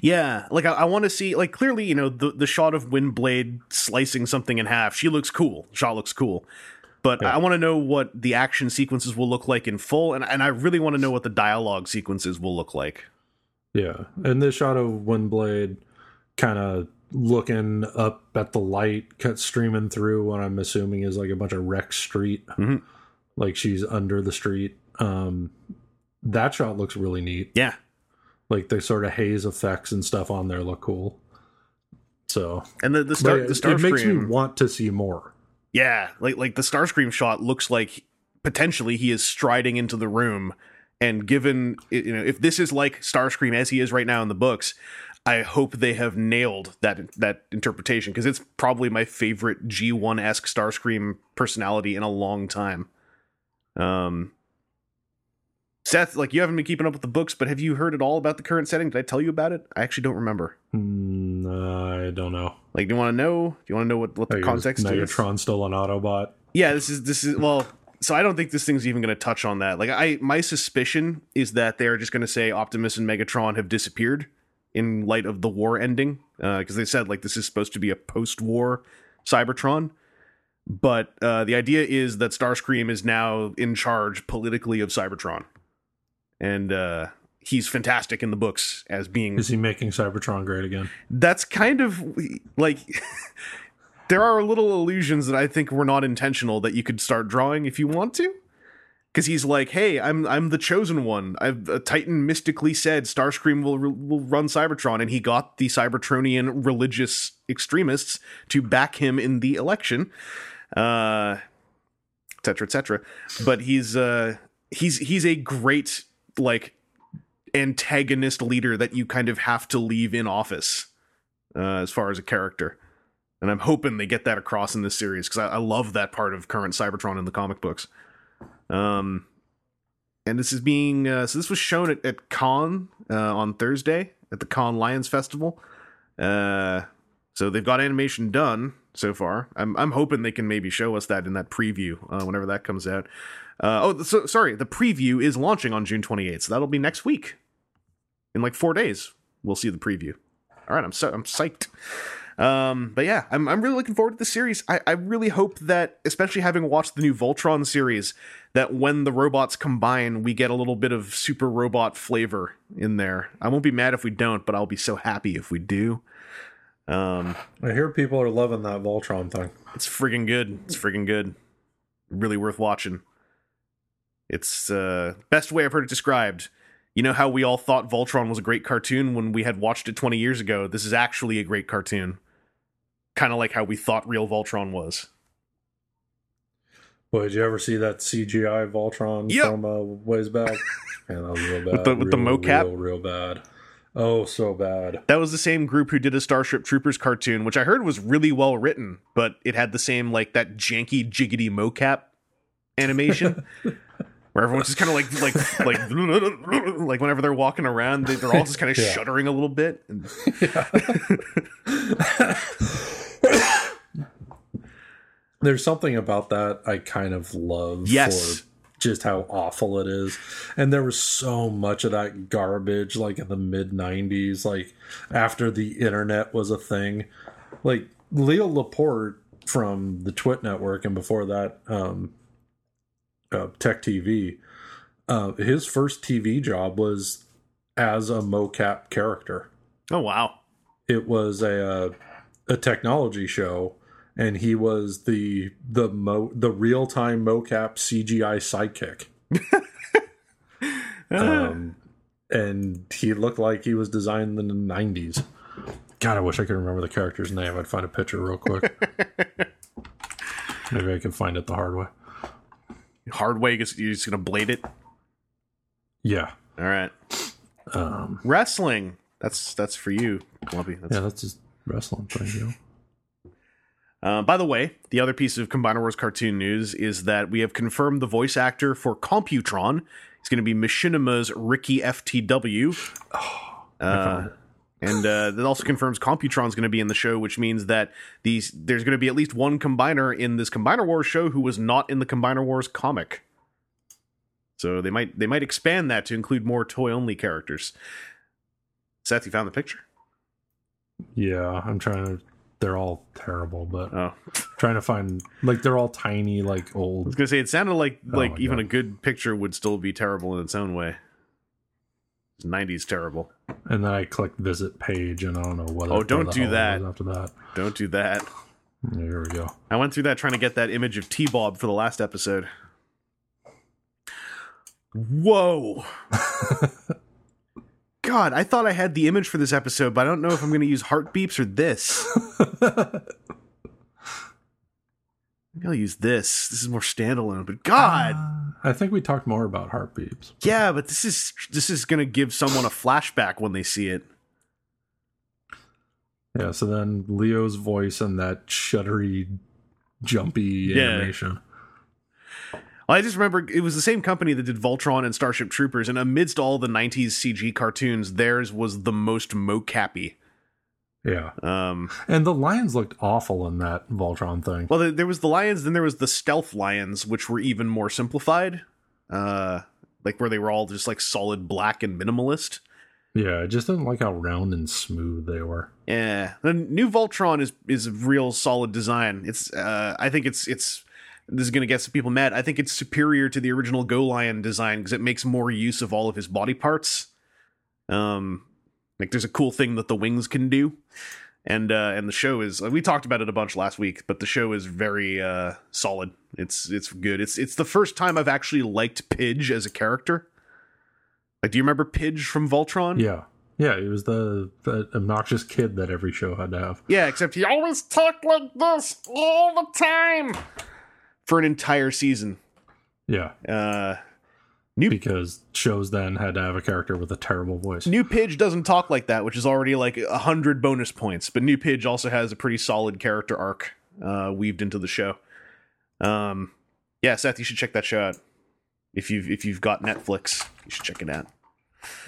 Yeah, like I, I want to see like clearly, you know, the the shot of Windblade slicing something in half. She looks cool. Shot looks cool. But Yeah. I want to know what the action sequences will look like in full, and and I really want to know what the dialogue sequences will look like. Yeah, and this shot of Windblade kind of looking up at the light cut streaming through what I'm assuming is like a bunch of wrecked street, Mhm. like she's under the street. Um, that shot looks really neat. Yeah, Like the sort of haze effects and stuff on there look cool. So and the the star but the it, it makes me want to see more. yeah, like like the Starscream shot looks like potentially he is striding into the room, and given you know if this is like Starscream as he is right now in the books. I hope they have nailed that that interpretation because it's probably my favorite G1 esque Starscream personality in a long time. Um, Seth, like you haven't been keeping up with the books, but have you heard at all about the current setting? Did I tell you about it? I actually don't remember. Hmm, I don't know. Like, do you want to know? Do you want to know what what the is context is? Megatron still an Autobot? Yeah, this is this is well. So I don't think this thing's even going to touch on that. Like, I my suspicion is that they're just going to say Optimus and Megatron have disappeared in light of the war ending, because they said like this is supposed to be a post-war Cybertron. But uh, the idea is that Starscream is now in charge politically of Cybertron, and uh, he's fantastic in the books as being Is he making Cybertron great again? that's kind of like there are little illusions that I think were not intentional that you could start drawing if you want to. Because he's like, "Hey, I'm I'm the chosen one. I've a Titan mystically said Starscream will will run Cybertron, and he got the Cybertronian religious extremists to back him in the election, uh, et cetera, et cetera. But he's uh he's he's a great like antagonist leader that you kind of have to leave in office uh, as far as a character. And I'm hoping they get that across in this series because I, I love that part of current Cybertron in the comic books. Um, and this is being uh, so this was shown at, at Con uh, on Thursday at the Cannes Lions Festival. Uh, so they've got animation done so far. I'm I'm hoping they can maybe show us that in that preview uh, whenever that comes out. Uh, oh, so, sorry, the preview is launching on June 28th, so that'll be next week. In like four days, we'll see the preview. All right, I'm so I'm psyched. Um, but yeah, I'm I'm really looking forward to the series. I, I really hope that, especially having watched the new Voltron series, that when the robots combine, we get a little bit of super robot flavor in there. I won't be mad if we don't, but I'll be so happy if we do. Um, I hear people are loving that Voltron thing. it's friggin' good. It's friggin' good. Really worth watching. It's uh best way I've heard it described. You know how we all thought Voltron was a great cartoon when we had watched it 20 years ago? This is actually a great cartoon. Kind of like how we thought real Voltron was. Boy, did you ever see that CGI Voltron Yep. from uh, ways back? Man, that was real bad. the- with the mocap? real, real bad. Oh, so bad. That was the same group who did a Starship Troopers cartoon, which I heard was really well written, but it had the same like that janky jiggity mocap animation. Where everyone's just kind of like like like like whenever they're walking around, they, they're all just kind of Yeah. shuddering a little bit. And There's something about that I kind of love Yes. for just how awful it is. And there was so much of that garbage like in the mid 90s, like after the internet was a thing. Like Leo Laporte from the Twit Network and before that, um, uh, Tech TV, uh, his first TV job was as a mocap character oh wow, it was a uh, a technology show and he was the the mo the real time mocap CGI sidekick. um, and he looked like he was designed in the nineties. God, I wish I could remember the character's name. I'd find a picture real quick. Maybe I can find it the hard way. hard way. You're just gonna blade it. Yeah. All right, Um, wrestling. That's that's for you, Clumpy. That's yeah, that's just wrestling thing, you. Uh, by the way, the other piece of Combiner Wars cartoon news is that we have confirmed the voice actor for Computron. He's going to be Machinima's Ricky FTW. Uh, And uh, that also confirms Computron's going to be in the show, which means that these there's going to be at least one combiner in this Combiner Wars show who was not in the Combiner Wars comic. So they might they might expand that to include more toy only characters. Seth, you found the picture? Yeah, I'm trying to. They're all terrible, but Oh, trying to find like they're all tiny, like old. I was gonna say it sounded like Oh like even God. a good picture would still be terrible in its own way. Nineties terrible. And then I click visit page, and I don't know what. Oh, don't do that. After that, Don't do that. here we go. I went through that trying to get that image of T Bob for the last episode. Whoa. God, I thought I had the image for this episode, but I don't know if I'm going to use Heartbeeps or this. Maybe I'll use this. This is more standalone, but God. Uh, I think we talked more about heartbeats. Yeah, but this is this is going to give someone a flashback when they see it. Yeah, so then Leo's voice and that shuddery, jumpy Yeah. animation. I just remember it was the same company that did Voltron and Starship Troopers, and amidst all the '90s CG cartoons, theirs was the most mocappy. Yeah, Um, and the lions looked awful in that Voltron thing. well, there- there was the lions, then there was the stealth lions, which were even more simplified, uh, like where they were all just like solid black and minimalist. Yeah, I just didn't like how round and smooth they were. Yeah, the new Voltron is is a real solid design. It's uh, I think it's it's this is gonna get some people mad. I think it's superior to the original Go Lion design because it makes more use of all of his body parts. Um, like there's a cool thing that the wings can do, and uh, and the show is we talked about it a bunch last week, but the show is very uh solid. It's it's good. It's it's the first time I've actually liked Pidge as a character. Like, do you remember Pidge from Voltron? Yeah, yeah, he was the, the obnoxious kid that every show had to have. Yeah, except he always talked like this all the time for an entire season. Yeah, Uh, New because shows then had to have a character with a terrible voice. New Pidge doesn't talk like that, which is already like a hundred bonus points. But New Pidge also has a pretty solid character arc uh, weaved into the show. Um, yeah, Seth, you should check that show out. If you've if you've got Netflix, you should check it out.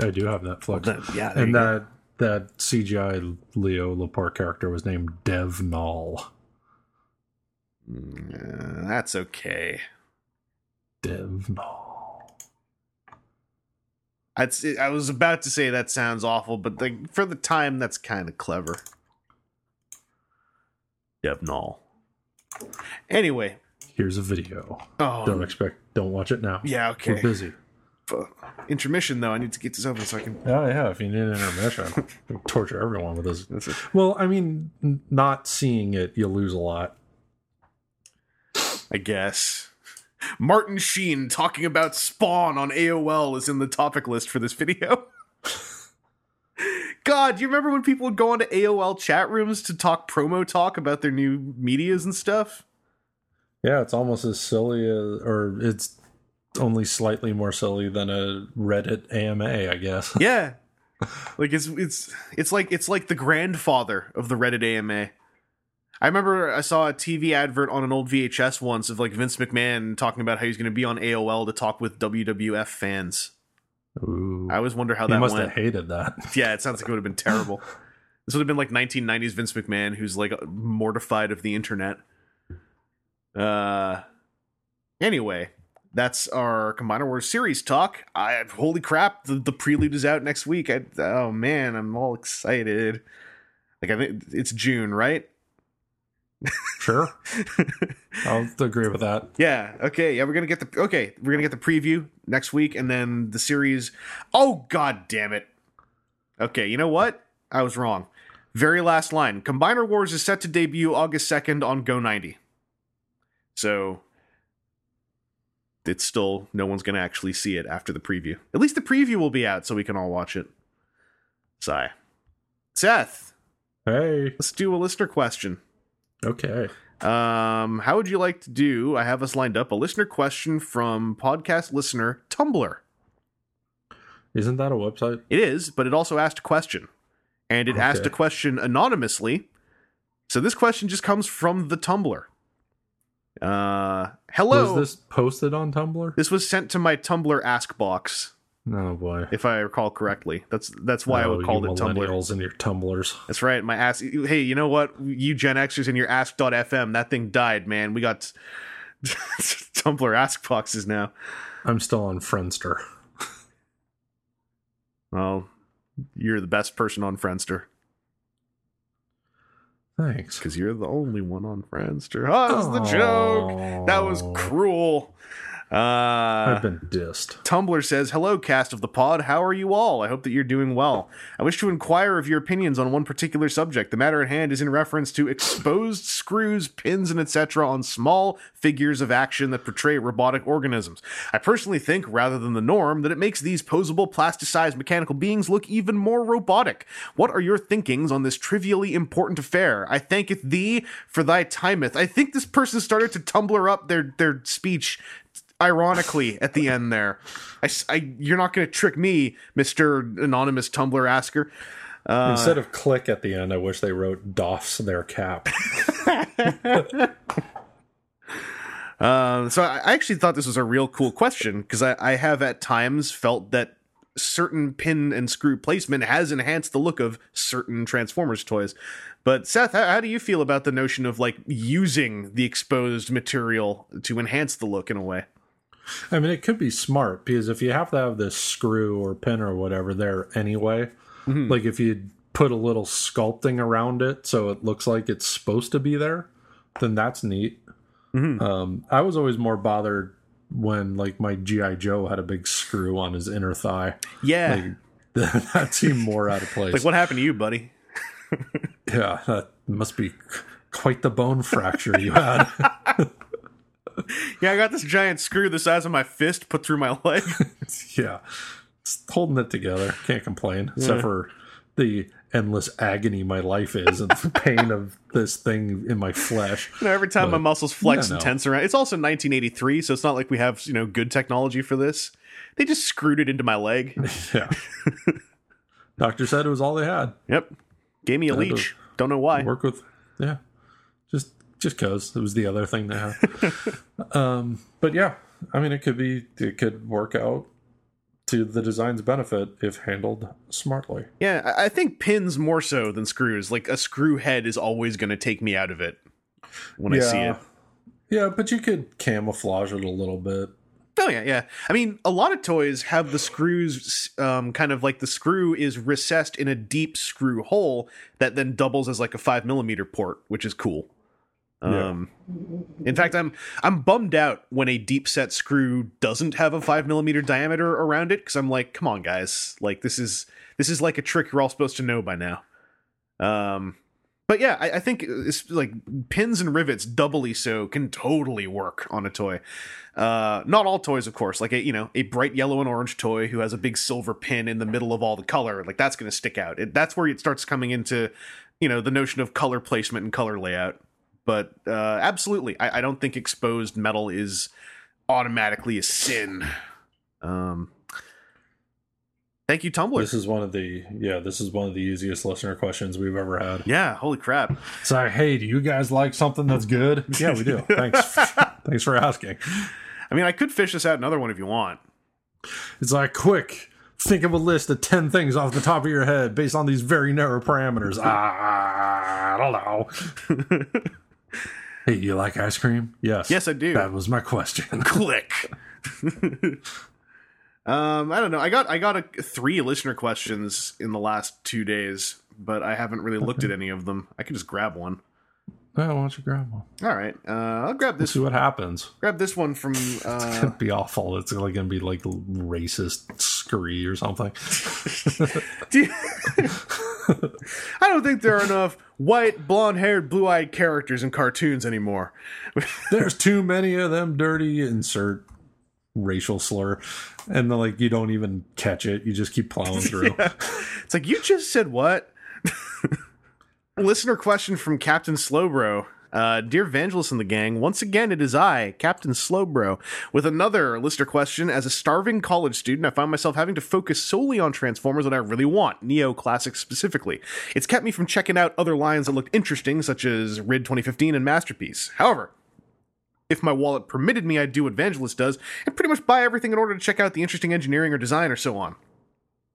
I do have Netflix. Then- yeah, and you go. that that CGI Leo Laporte character was named Dev Null. Uh, that's okay. Dev Null. I'd, I was about to say that sounds awful, but like for the time, that's kind of clever. Devnall. Anyway, Here's a video. oh Don't expect. Don't watch it now. yeah, okay. We're busy. Intermission though. I need to get this over so I can. Oh yeah, if you need an intermission, torture everyone with this. Well, I mean, not seeing it, you lose a lot. I guess. Martin Sheen talking about Spawn on AOL is in the topic list for this video. God, do you remember when people would go onto AOL chat rooms to talk promo talk about their new medias and stuff? Yeah, it's almost as silly as, or it's only slightly more silly than a Reddit AMA, I guess. Yeah. like it's it's it's like it's like the grandfather of the Reddit AMA. I remember I saw a TV advert on an old VHS once of like Vince McMahon talking about how he's going to be on AOL to talk with WWF fans. Ooh, I always wonder how he that must went. have hated that. Yeah, it sounds like it would have been terrible. this would have been like 1990s Vince McMahon, who's like mortified of the internet. Uh, anyway, that's our Combiner Wars series talk. I holy crap, the, the prelude is out next week. I, oh man, I'm all excited. Like I think it's June, right? Sure, I'll agree with that. Yeah. Okay. Yeah, we're gonna get the okay. We're gonna get the preview next week, and then the series. Oh god damn it. Okay. You know what? I was wrong. Very last line. Combiner Wars is set to debut August second on Go ninety. So it's still no one's gonna actually see it after the preview. At least the preview will be out, so we can all watch it. Sigh. Seth, Hey, let's do a listener question. Okay. Um, how would you like to do? I have us lined up a listener question from podcast listener Tumblr. Isn't that a website? It is, but it also asked a question, and it asked a question anonymously. So this question just comes from the Tumblr. Uh, hello. Was this posted on Tumblr? This was sent to my Tumblr ask box Oh boy. if I recall correctly. That's that's why I Oh, would call it Tumblr. and your tumblers. That's right. My ass. Hey, you know what? You Gen Xers and your Ask.fm, that thing died, man. We got Tumblr Ask boxes now. I'm still on Friendster. Well, you're the best person on Friendster Thanks. because you're the only one on Friendster. Oh, that's the joke. That was cruel. Uh, I've been dissed. Tumblr says, Hello, cast of the pod. How are you all? I hope that you're doing well. I wish to inquire of your opinions on one particular subject. The matter at hand is in reference to exposed screws, pins, and etc. on small figures of action that portray robotic organisms. I personally think, rather than the norm, that it makes these posable, plasticized mechanical beings look even more robotic. What are your thinkings on this trivially important affair? I thanketh thee for thy timeth. I think this person started to Tumblr up their, their speech ironically at the end there. I, I- you're not going to trick me, Mister Anonymous Tumblr asker. Uh, Instead of click at the end, I wish they wrote doffs their cap. Uh, so I I actually thought this was a real cool question because I, I have at times felt that certain pin and screw placement has enhanced the look of certain Transformers toys. But Seth, how, how do you feel about the notion of like using the exposed material to enhance the look in a way? I mean, it could be smart because if you have to have this screw or pin or whatever there anyway, Mm-hmm. like if you put a little sculpting around it so it looks like it's supposed to be there, then that's neat. Mm-hmm. Um, I was always more bothered when like my GI Joe had a big screw on his inner thigh. Yeah, Like, that seemed more out of place. like what happened to you, buddy? Yeah, that must be quite the bone fracture you had. Yeah, I got this giant screw the size of my fist put through my leg. yeah, it's holding it together. Can't complain, except for the endless agony my life is and the pain of this thing in my flesh. You know, every time my muscles flex yeah, and no. tense around. It's also 1983, so it's not like we have you know good technology for this. They just screwed it into my leg. Yeah. Doctor said it was all they had. Yep, gave me a leech. Don't know why. Work with, yeah, just just cause it was the other thing they had. um, but yeah, I mean, it could be, it could work out to the design's benefit if handled smartly. Yeah, I think pins more so than screws. Like a screw head is always going to take me out of it when I see it. Yeah, but you could camouflage it a little bit. Oh yeah, yeah. I mean, a lot of toys have the screws, um, kind of like the screw is recessed in a deep screw hole that then doubles as like a five millimeter port, which is cool. Yeah. Um, in fact, I'm I'm bummed out when a deep set screw doesn't have a five millimeter diameter around it because I'm like, come on, guys, like this is this is like a trick you're all supposed to know by now. Um, but yeah, I, I think it's like pins and rivets, doubly so, can totally work on a toy. Uh, not all toys, of course. Like a you know a bright yellow and orange toy who has a big silver pin in the middle of all the color, like that's going to stick out. It, that's where it starts coming into you know the notion of color placement and color layout. But uh, absolutely, I, I don't think exposed metal is automatically a sin. Um, thank you, Tumblr. This is one of the yeah, this is one of the easiest listener questions we've ever had. yeah, holy crap. It's like, hey, do you guys like something that's good? Yeah, we do. Thanks. Thanks for asking. I mean, I could fish this out another one if you want. It's like, quick, think of a list of 10 things off the top of your head based on these very narrow parameters. Ah, I don't know. hey, you like ice cream? Yes. Yes, I do. That was my question. click. um, I don't know. I got I got a, three listener questions in the last two days, but I haven't really looked at any of them. I could just grab one. well, why don't you grab one? All right, uh, I'll grab this. See what happens. Grab this one from. Uh, It'd be awful. It's like going to be like racist scurry or something. I don't think there are enough white, blonde-haired, blue-eyed characters in cartoons anymore. There's too many of them dirty insert racial slur and then like you don't even catch it you just keep plowing through It's like you just said what? Listener question from Captain Slowbro. Uh, dear Vangelis and the gang, once again it is I, Captain Slowbro, with another listener question. As a starving college student, I find myself having to focus solely on Transformers that I really want, Neo Classics specifically. It's kept me from checking out other lines that looked interesting, such as RID 2015 and Masterpiece. However, If my wallet permitted me, I'd do what Vangelis does and pretty much buy everything in order to check out the interesting engineering or design or so on.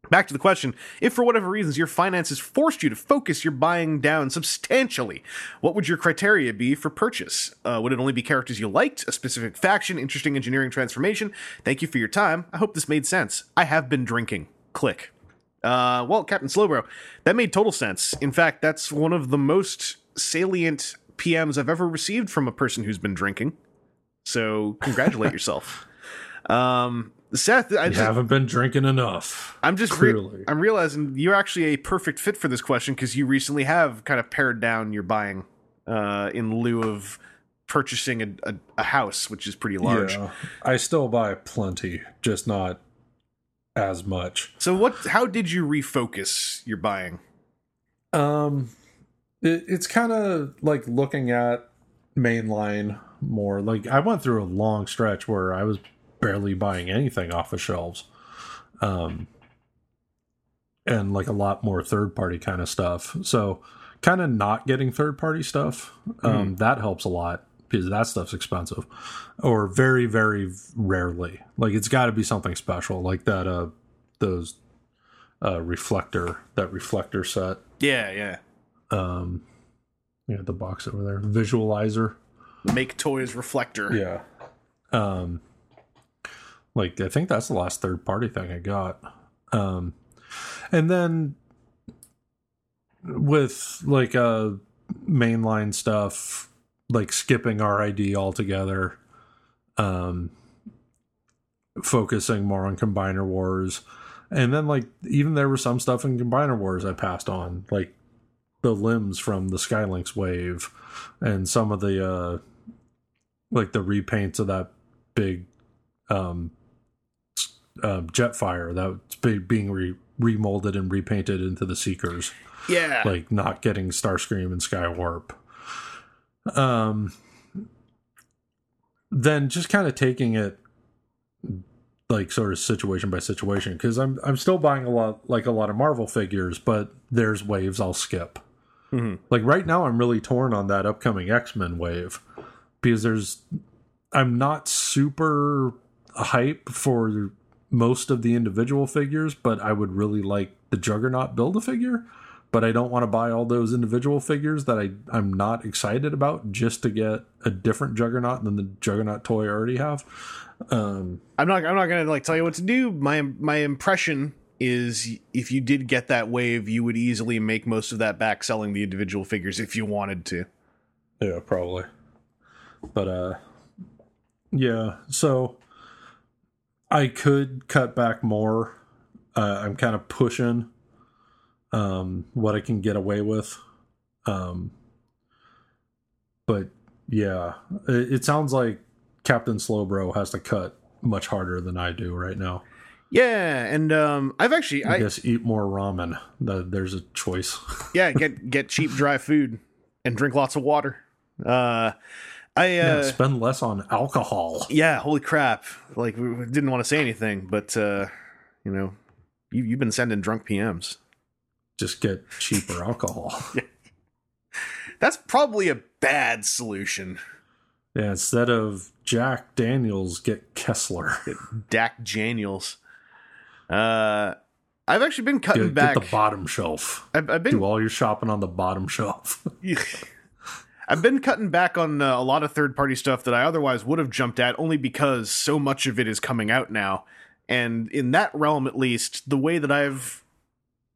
Back to the question if for whatever reasons your finances forced you to focus your buying down substantially, what would your criteria be for purchase? Uh, would it only be characters you liked, a specific faction, interesting engineering transformation? Thank you for your time. I hope this made sense. I have been drinking. Click. Uh, well, Captain Slowbro, that made total sense. In fact, that's one of the most salient PMs I've ever received from a person who's been drinking. So congratulate yourself. Um, Seth, I You just, haven't been drinking enough. I'm just re- clearly. I'm realizing you're actually a perfect fit for this question because you recently have kind of pared down your buying uh, in lieu of purchasing a, a, a house, which is pretty large. Yeah, I still buy plenty, just not as much. So what? How did you refocus your buying? Um, it, it's kind of like looking at mainline more. Like I went through a long stretch where I was barely buying anything off of shelves, um, and like a lot more third party kind of stuff. So kind of not getting third party stuff um, that helps a lot because that stuff's expensive, or very very rarely. Like it's got to be something special, like that. Uh, those uh reflector that reflector set Yeah, yeah. um yeah the box over there visualizer Make toys reflector. yeah um like i think that's the last third party thing i got. Um and then with like uh mainline stuff like skipping rid altogether um focusing more on combiner wars. And then like even there was some stuff in combiner wars i passed on like the limbs from the Skylynx wave and some of the uh like the repaints of that big um uh, jetfire that's be- being re- remolded and repainted into the seekers Yeah. like not getting Starscream and Skywarp. Um, then just kind of taking it like sort of situation by situation because I'm I'm still buying a lot like a lot of Marvel figures, but there's waves I'll skip. Mhm. Like right now, I'm really torn on that upcoming X Men wave because there's I'm not super hype for most of the individual figures, but I would really like the Juggernaut build a figure. But I don't want to buy all those individual figures that I I'm not excited about just to get a different Juggernaut than the Juggernaut toy I already have. Um, I'm not. I'm not gonna like tell you what to do. My my impression is if you did get that wave, you would easily make most of that back selling the individual figures if you wanted to. Yeah, probably. But uh yeah, so I could cut back more. Uh, I'm kind of pushing um what I can get away with. Um but yeah, it, it sounds like Captain Slowbro has to cut much harder than I do right now. Yeah, and um, I've actually, I, I guess eat more ramen. Th- There's a choice. yeah, get get cheap dry food and drink lots of water. Uh, I uh, yeah, yeah, spend less on alcohol. Yeah, holy crap! Like we didn't want to say anything, but uh, you know, you you've been sending drunk PMs. Just get cheaper alcohol. That's probably a bad solution. Yeah, instead of Jack Daniels, get Kessler. Dak Daniels. Uh, I've actually been cutting Get, back. get the bottom shelf. I've, I've Do all your shopping on the bottom shelf. I've been cutting back on uh, a lot of third party stuff that I otherwise would have jumped at only because so much of it is coming out now. And in that realm, at least, the way that I've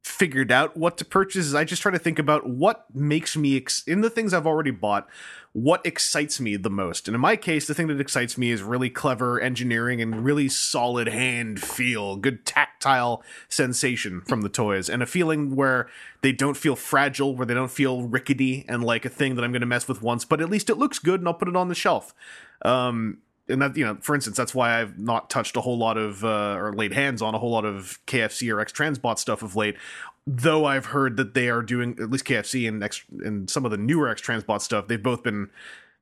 figured out what to purchase is I just try to think about what makes me, ex- in the things I've already bought, what excites me the most. And in my case, the thing that excites me is really clever engineering and really solid hand feel, good tactile sensation from the toys, and a feeling where they don't feel fragile, where they don't feel rickety and like a thing that I'm going to mess with once, but at least it looks good and I'll put it on the shelf. Um, and that, you know, for instance, that's why I've not touched a whole lot of, uh, or laid hands on a whole lot of KFC or X Transbot stuff of late. Though I've heard that they are doing, at least KFC and X, and some of the newer X Transbot stuff, they've both been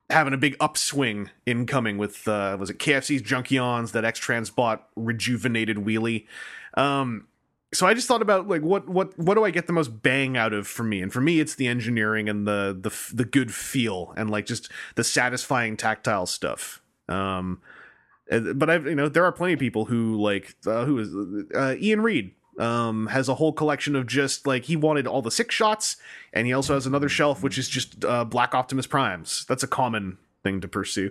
having a big upswing incoming with, uh, was it KFC's Junkions, that X Transbot rejuvenated wheelie. Um, so I just thought about like what what what do I get the most bang out of for me? And for me, it's the engineering and the the the good feel and like just the satisfying tactile stuff. Um, but I've you know there are plenty of people who like uh, who is uh, Ian Reed um has a whole collection of just like he wanted all the six shots and he also has another shelf which is just uh, black optimus primes. That's a common thing to pursue.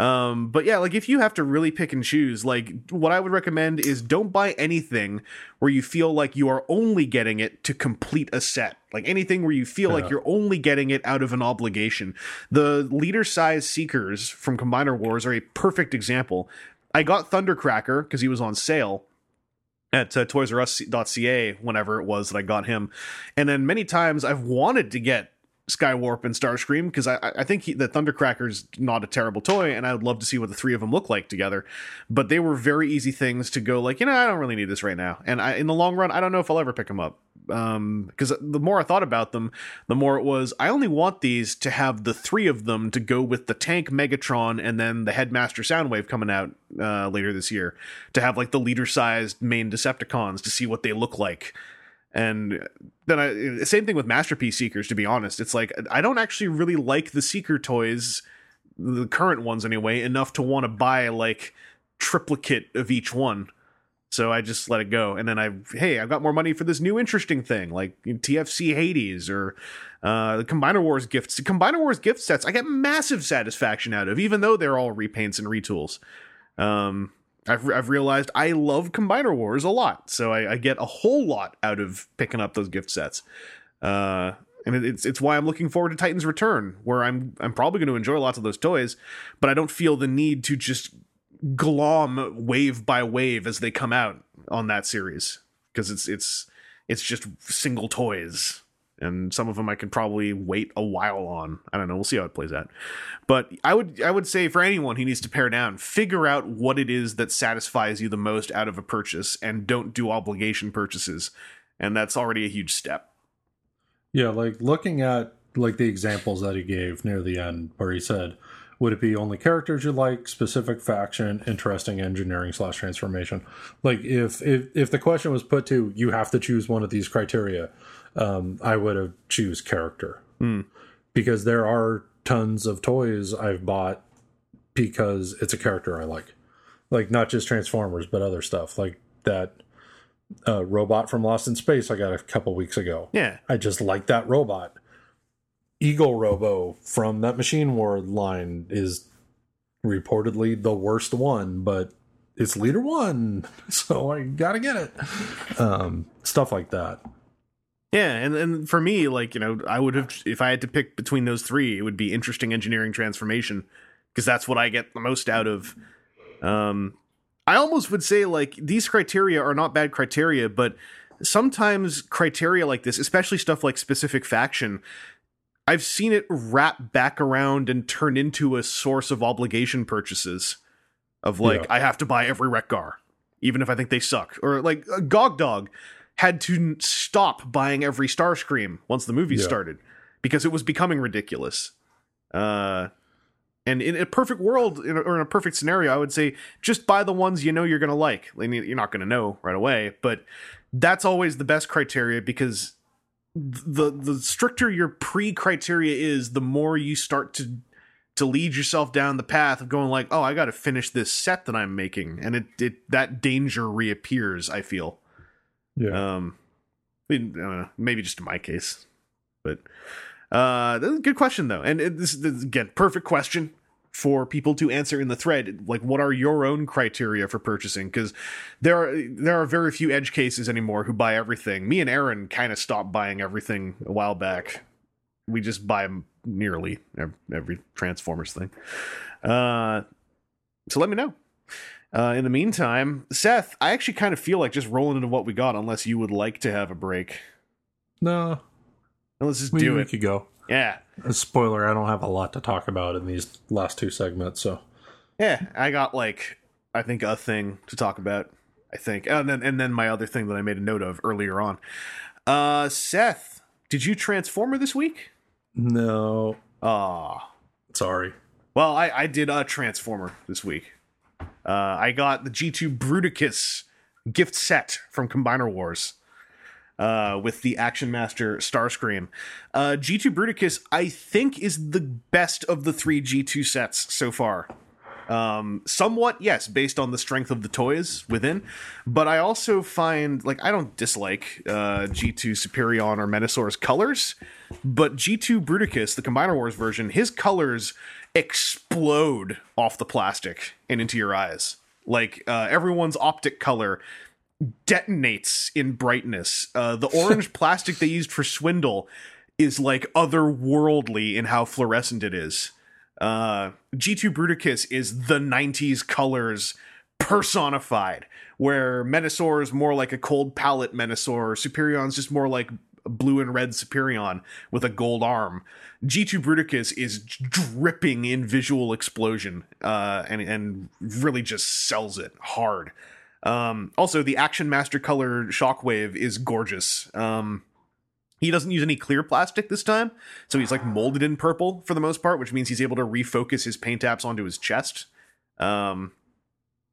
Um but yeah like if you have to really pick and choose like what i would recommend is don't buy anything where you feel like you are only getting it to complete a set. Like anything where you feel like you're only getting it out of an obligation. The leader size seekers from combiner wars are a perfect example. I got thundercracker because he was on sale at uh, Toys R Us.ca whenever it was that I got him, and then many times I've wanted to get Skywarp and Starscream because I I think he, the Thundercracker's not a terrible toy, and I would love to see what the three of them look like together. But they were very easy things to go like you know I don't really need this right now, and I in the long run I don't know if I'll ever pick them up um because the more i thought about them the more it was i only want these to have the three of them to go with the tank megatron and then the headmaster soundwave coming out uh later this year to have like the leader sized main decepticons to see what they look like. And then I same thing with masterpiece seekers to be honest. It's like i don't actually really like the seeker toys the current ones anyway enough to want to buy like triplicate of each one so I just let it go. And then I, hey, I've got more money for this new interesting thing, like TFC Hades or uh, the Combiner Wars gifts. The Combiner Wars gift sets, I get massive satisfaction out of, even though they're all repaints and retools. Um, I've, I've realized I love Combiner Wars a lot. So I, I get a whole lot out of picking up those gift sets. Uh, and it- it's it's why I'm looking forward to Titan's Return, where I'm I'm probably going to enjoy lots of those toys, but I don't feel the need to just glom wave by wave as they come out on that series because it's it's it's just single toys and some of them I can probably wait a while on. I don't know. We'll see how it plays out. But I would I would say for anyone who needs to pare down, figure out what it is that satisfies you the most out of a purchase and don't do obligation purchases. And that's already a huge step. Yeah, like looking at like the examples that he gave near the end, where he said, "Would it be only characters you like, specific faction, interesting engineering slash transformation?" Like if if if the question was put to you have to choose one of these criteria, um, I would have choose character because there are tons of toys I've bought because it's a character I like, like not just Transformers but other stuff like that. Uh, robot from Lost in Space I got a couple weeks ago. Yeah. I just like that robot. Eagle Robo from that Machine War line is reportedly the worst one, but it's leader one, so I gotta get it. Um, stuff like that. Yeah, and and for me, like you know, I would have if I had to pick between those three, it would be interesting engineering transformation because that's what I get the most out of. Um, I almost would say like these criteria are not bad criteria, but sometimes criteria like this, especially stuff like specific faction, I've seen it wrap back around and turn into a source of obligation purchases. Of like, Yeah. I have to buy every Rekgar, even if I think they suck. Or like uh, Gog Dog had to stop buying every Starscream once the movie Yeah. started because it was becoming ridiculous. Uh, and in a perfect world, in a, or in a perfect scenario, I would say just buy the ones you know you're going to like. You're not going to know right away, but that's always the best criteria because the the stricter your pre criteria is, the more you start to to lead yourself down the path of going like, oh, I got to finish this set that I'm making, and it it that danger reappears. I feel. Yeah. Um, I mean, I don't know, maybe just in my case, but uh, that's a good question though, and it, this, this again, perfect question for people to answer in the thread. Like, what are your own criteria for purchasing? Because there are there are very few edge cases anymore who buy everything. Me and Aaron kind of stopped buying everything a while back. We just buy nearly every Transformers thing. Uh, so let me know. Uh, in the meantime, Seth, I actually kind of feel like just rolling into what we got, unless you would like to have a break. no, Let's just we, do we it. could go. Yeah, spoiler: I don't have a lot to talk about in these last two segments, so yeah. I got like I think a thing to talk about. I think, and then and then my other thing that I made a note of earlier on. Uh, Seth, did you Transformer this week? no. Ah, Sorry. well, I I did a Transformer this week. Uh, I got the G2 Bruticus gift set from Combiner Wars uh, with the Action Master Starscream. Uh, G2 Bruticus, I think, is the best of the three G2 sets so far. Um, somewhat, yes, based on the strength of the toys within, but I also find like I don't dislike uh, G2 Superion or Menasor's colors, but G2 Bruticus, the Combiner Wars version, his colors explode off the plastic and into your eyes. Like uh, everyone's optic color detonates in brightness. Uh, the orange plastic they used for Swindle is like otherworldly in how fluorescent it is. Uh, G2 Bruticus is the 90s colors personified, where Menasor is more like a cold palette Menasor, Superion's just more like blue and red Superion with a gold arm. G2 Bruticus is dripping in visual explosion uh, and, and really just sells it hard. Um, also, the Action Master Color Shockwave is gorgeous. Um, he doesn't use any clear plastic this time, so he's like molded in purple for the most part, which means he's able to refocus his paint apps onto his chest. Um,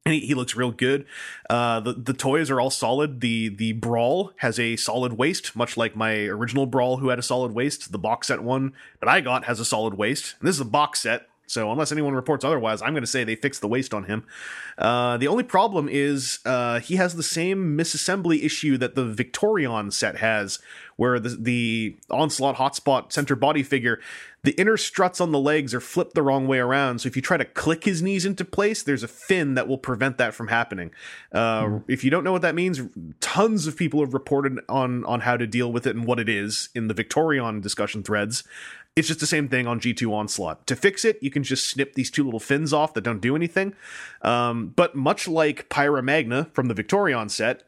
and he, he looks real good. Uh, the the toys are all solid. The the brawl has a solid waist, much like my original brawl, who had a solid waist. The box set one that I got has a solid waist. And this is a box set, so unless anyone reports otherwise, I'm going to say they fixed the waist on him. Uh, the only problem is uh, he has the same misassembly issue that the Victorion set has, where the, the Onslaught Hotspot center body figure, the inner struts on the legs are flipped the wrong way around. So if you try to click his knees into place, there's a fin that will prevent that from happening. Uh, mm. If you don't know what that means, tons of people have reported on on how to deal with it and what it is in the Victorion discussion threads. It's just the same thing on G2 Onslaught. To fix it, you can just snip these two little fins off that don't do anything. Um, but much like Pyra Magna from the Victorion set,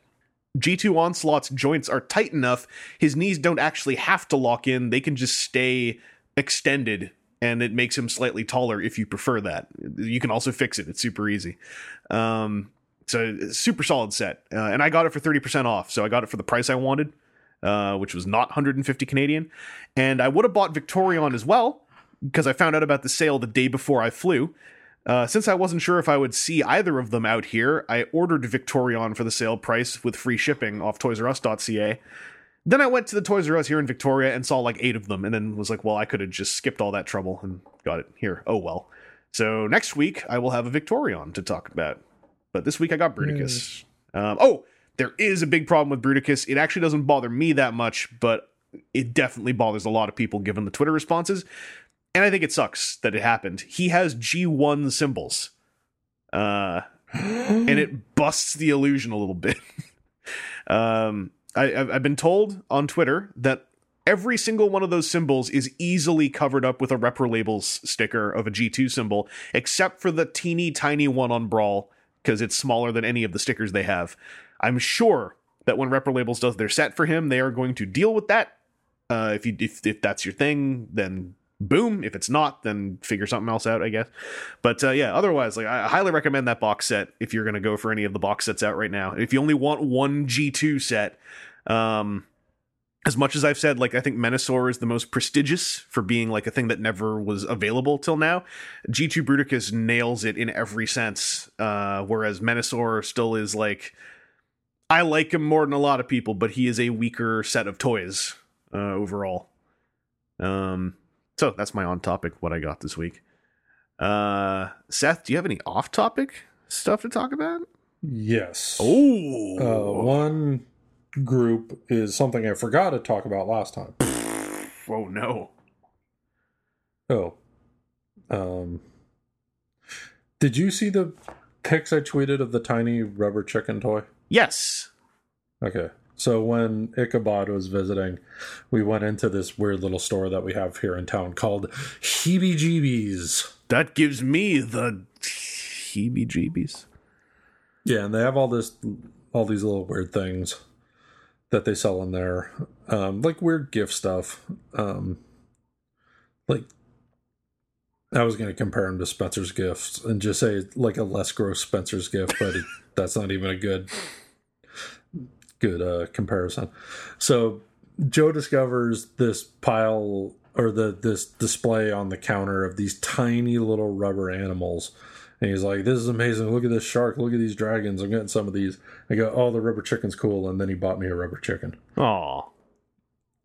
G2 Onslaught's joints are tight enough, his knees don't actually have to lock in, they can just stay extended and it makes him slightly taller if you prefer that. You can also fix it, it's super easy. Um, so super solid set. Uh, and I got it for 30% off, so I got it for the price I wanted, uh, which was not 150 Canadian. And I would have bought Victorion as well because I found out about the sale the day before I flew. Uh, since I wasn't sure if I would see either of them out here, I ordered Victorion for the sale price with free shipping off ToysRUs.ca. Then I went to the Toys R Us here in Victoria and saw like eight of them, and then was like, well, I could have just skipped all that trouble and got it here. Oh well. So next week I will have a Victorion to talk about, but this week I got Bruticus. Mm. Um, oh, there is a big problem with Bruticus. It actually doesn't bother me that much, but it definitely bothers a lot of people given the Twitter responses and I think it sucks that it happened. He has G1 symbols. Uh, and it busts the illusion a little bit. um, I, have been told on Twitter that every single one of those symbols is easily covered up with a Repro Labels sticker of a G2 symbol, except for the teeny tiny one on Brawl, because it's smaller than any of the stickers they have. I'm sure that when Repro Labels does their set for him, they are going to deal with that. Uh, if you if, if that's your thing, then boom. If it's not, then figure something else out, I guess. But uh, yeah, otherwise, like I highly recommend that box set if you're gonna go for any of the box sets out right now. If you only want one G2 set, um, as much as I've said, like I think Menasor is the most prestigious for being like a thing that never was available till now. G2 Bruticus nails it in every sense, uh, whereas Menasor still is like I like him more than a lot of people, but he is a weaker set of toys uh, overall. Um, so that's my on topic, what I got this week. Uh, Seth, do you have any off topic stuff to talk about? Yes. Oh. Uh, one group is something I forgot to talk about last time. oh, no. Oh. Um, did you see the pics I tweeted of the tiny rubber chicken toy? Yes. Okay. So when Ichabod was visiting, we went into this weird little store that we have here in town called Heebie Jeebies. That gives me the heebie jeebies. Yeah, and they have all this all these little weird things that they sell in there. Um, like weird gift stuff. Um, like I was going to compare them to Spencer's gifts and just say like a less gross Spencer's gift, but it, that's not even a good good uh, comparison. So Joe discovers this pile or the this display on the counter of these tiny little rubber animals, And he's like, "This is amazing! Look at this shark! Look at these dragons! I'm getting some of these." I go, "Oh, the rubber chicken's cool!" And then he bought me a rubber chicken. Aw.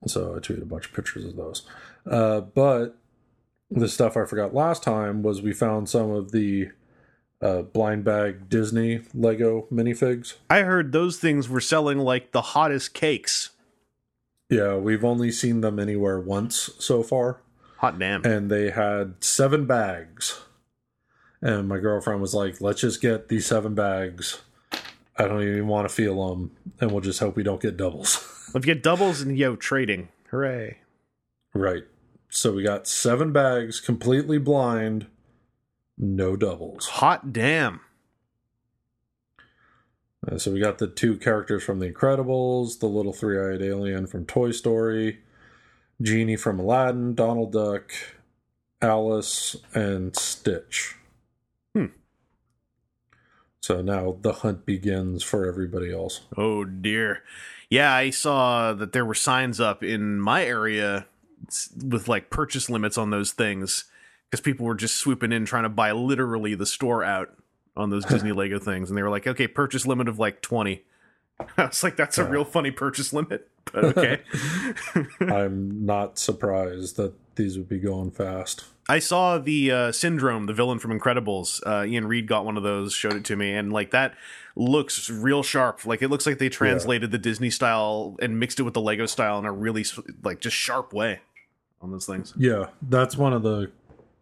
So I tweeted a bunch of pictures of those. Uh, but the stuff I forgot last time was we found some of the uh, blind bag Disney Lego minifigs. I heard those things were selling like the hottest cakes. Yeah, we've only seen them anywhere once so far. Hot damn. and they had seven bags. And my girlfriend was like, "Let's just get these seven bags. I don't even want to feel them, and we'll just hope we don't get doubles." Let's get doubles and yo trading. Hooray. right. So we got seven bags, completely blind, no doubles. Hot damn. Uh, so we got the two characters from The Incredibles, the little three-eyed alien from Toy Story, Genie from Aladdin, Donald Duck, Alice, and Stitch. Hmm. So now the hunt begins for everybody else. Oh dear. Yeah, I saw that there were signs up in my area with like purchase limits on those things because people were just swooping in trying to buy literally the store out on those Disney Lego things, and they were like, "Okay, purchase limit of like 20. I was like, "That's a real funny purchase limit," but okay. I'm not surprised that these would be going fast. I saw the uh, Syndrome, the villain from Incredibles. Uh, Ian Reed got one of those, showed it to me, and like that looks real sharp. Like it looks like they translated the Disney style and mixed it with the Lego style in a really like just sharp way on those things. Yeah, that's one of the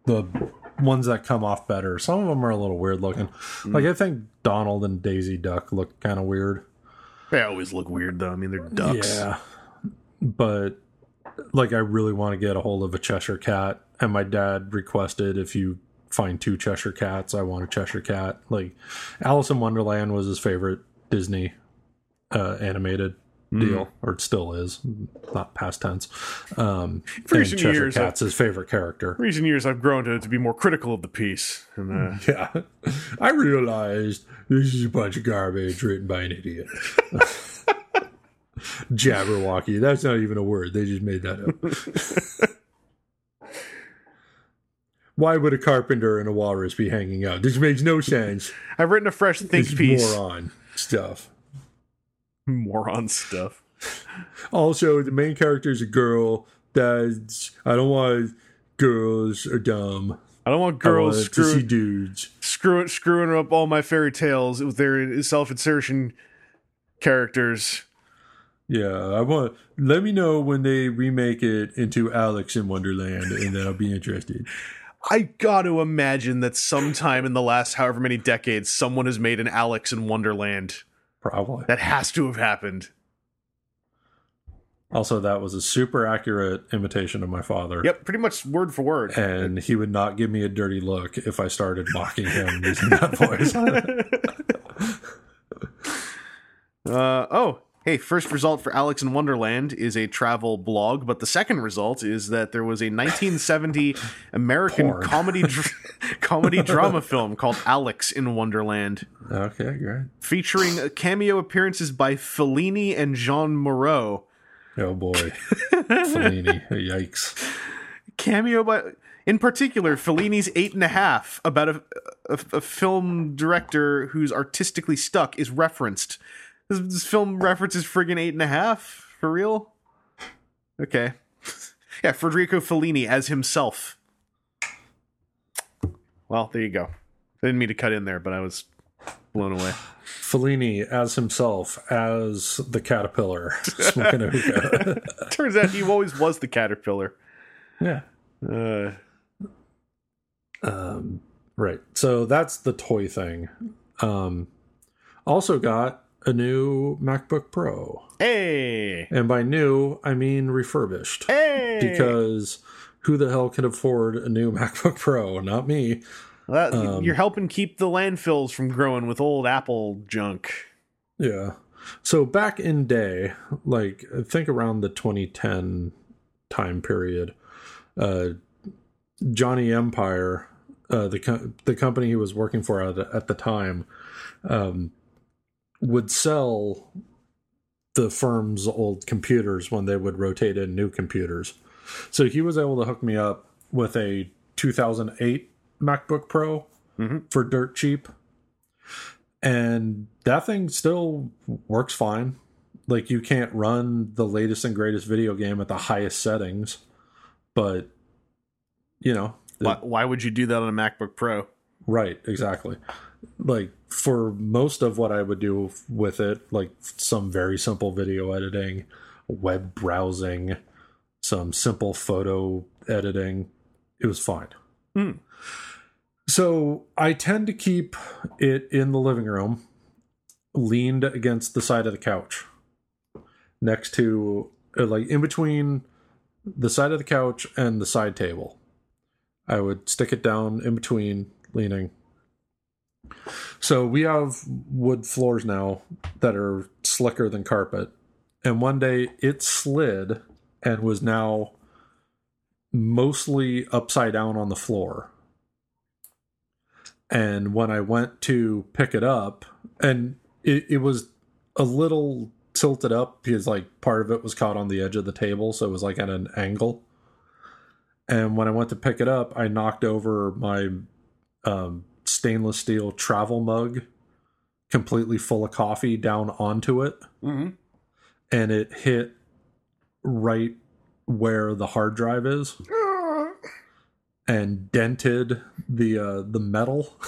the ones that come off better. Some of them are a little weird looking. Like I think Donald and Daisy Duck look kind of weird. They always look weird though. I mean, they're ducks. Yeah. But like I really want to get a hold of a Cheshire cat and my dad requested if you find two Cheshire cats, I want a Cheshire cat. Like Alice in Wonderland was his favorite Disney uh animated deal or it still is, not past tense. Um Recent Cheshire years, Cat's his favorite character. Recent years, I've grown to, to be more critical of the piece. And, uh, Yeah. I realized this is a bunch of garbage written by an idiot. Jabberwocky. That's not even a word. They just made that up. Why would a carpenter and a walrus be hanging out? This makes no sense. I've written a fresh think This piece. moron stuff. Moron stuff. Also, the main character is a girl. That's I don't want girls are dumb. I don't want I girls want to see dudes. screwing screwing up all my fairy tales with their self insertion characters. Yeah, I want. Let me know when they remake it into Alex in Wonderland, and then I'll be interested. I got to imagine that sometime in the last however many decades, someone has made an Alex in Wonderland. Probably. That has to have happened. Also, that was a super accurate imitation of my father. Yep, pretty much word for word. And he would not give me a dirty look if I started mocking him using that voice. Uh, oh, hey, first result for Alex in Wonderland is a travel blog, but the second result is that there was a 1970 American Porn. comedy dr- comedy drama film called Alex in Wonderland, okay, great. featuring cameo appearances by Fellini and Jeanne Moreau. Oh boy, Fellini. Yikes. Cameo by, in particular, Fellini's Eight and a Half about a, a, a film director who's artistically stuck is referenced. This, this film references friggin' Eight and a Half for real. Okay, yeah, Federico Fellini as himself. Well, there you go. I didn't mean to cut in there, but I was blown away. Fellini as himself, as the caterpillar, smoking a hookah. Turns out he always was the caterpillar. yeah. Uh, Um, right. So that's the toy thing. Um, also got a new MacBook Pro. hey, And by new, I mean refurbished. hey, Because who the hell can afford a new MacBook Pro? Not me. That, Um, you're helping keep the landfills from growing with old Apple junk. Yeah. So back in day, like I think around the 2010 time period, uh, Johnny Empire, uh, the co- the company he was working for at, at the time, um, would sell the firm's old computers when they would rotate in new computers. So he was able to hook me up with a 2008 MacBook Pro Mhm. for dirt cheap. And that thing still works fine. Like you can't run the latest and greatest video game at the highest settings, but you know, Why, why would you do that on a MacBook Pro? Right, exactly. Like for most of what I would do with it, like some very simple video editing, web browsing, some simple photo editing, it was fine. Hmm. So I tend to keep it in the living room, leaned against the side of the couch, next to, uh, like, in between the side of the couch and the side table. I would stick it down in between, leaning. So we have wood floors now that are slicker than carpet. And one day it slid and was now mostly upside down on the floor. And when I went to pick it up, and it, it was a little tilted up because like part of it was caught on the edge of the table, so it was like at an angle. And when I went to pick it up, I knocked over my um, stainless steel travel mug, completely full of coffee, down onto it, Mm-hmm. and it hit right where the hard drive is, and dented the uh, the metal,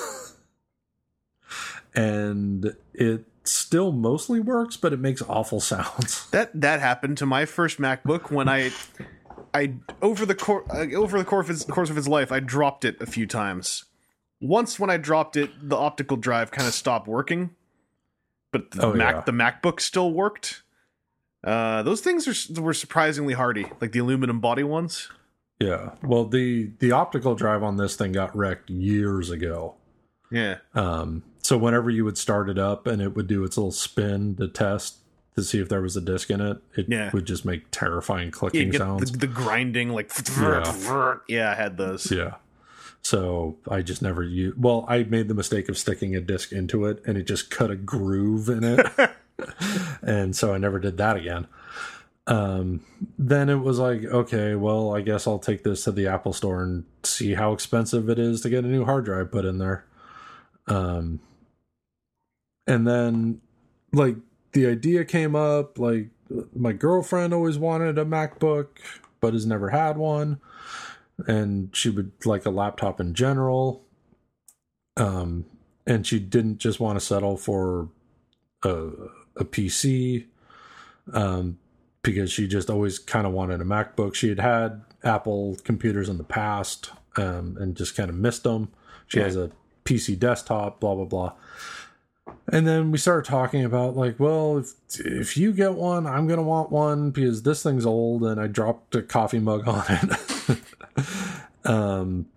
and it still mostly works, but it makes awful sounds. That that happened to my first MacBook when I I over the cour uh, over the course of its, course of its life I dropped it a few times. Once when I dropped it, the optical drive kind of stopped working, but the Oh, Mac yeah. the MacBook still worked. Uh, those things are were surprisingly hardy, like the aluminum body ones. Yeah. Well, the the optical drive on this thing got wrecked years ago. Yeah, Um, so whenever you would start it up and it would do its little spin to test to see if there was a disc in it, it Yeah. would just make terrifying clicking sounds. the, the grinding like Yeah. yeah, I had those. yeah. So I just never used. Well, I made the mistake of sticking a disc into it, and it just cut a groove in it, and so I never did that again. Um, then it was like, okay, well, I guess I'll take this to the Apple Store and see how expensive it is to get a new hard drive put in there. Um, and then like the idea came up, like my girlfriend always wanted a MacBook, but has never had one and she would like a laptop in general. Um, and she didn't just want to settle for a, a PC, um, because she just always kind of wanted a MacBook. She had had Apple computers in the past, um, and just kind of missed them. She has a PC desktop, blah blah blah. And then we started talking about like, well, if if you get one, I'm gonna want one because this thing's old, and I dropped a coffee mug on it. um,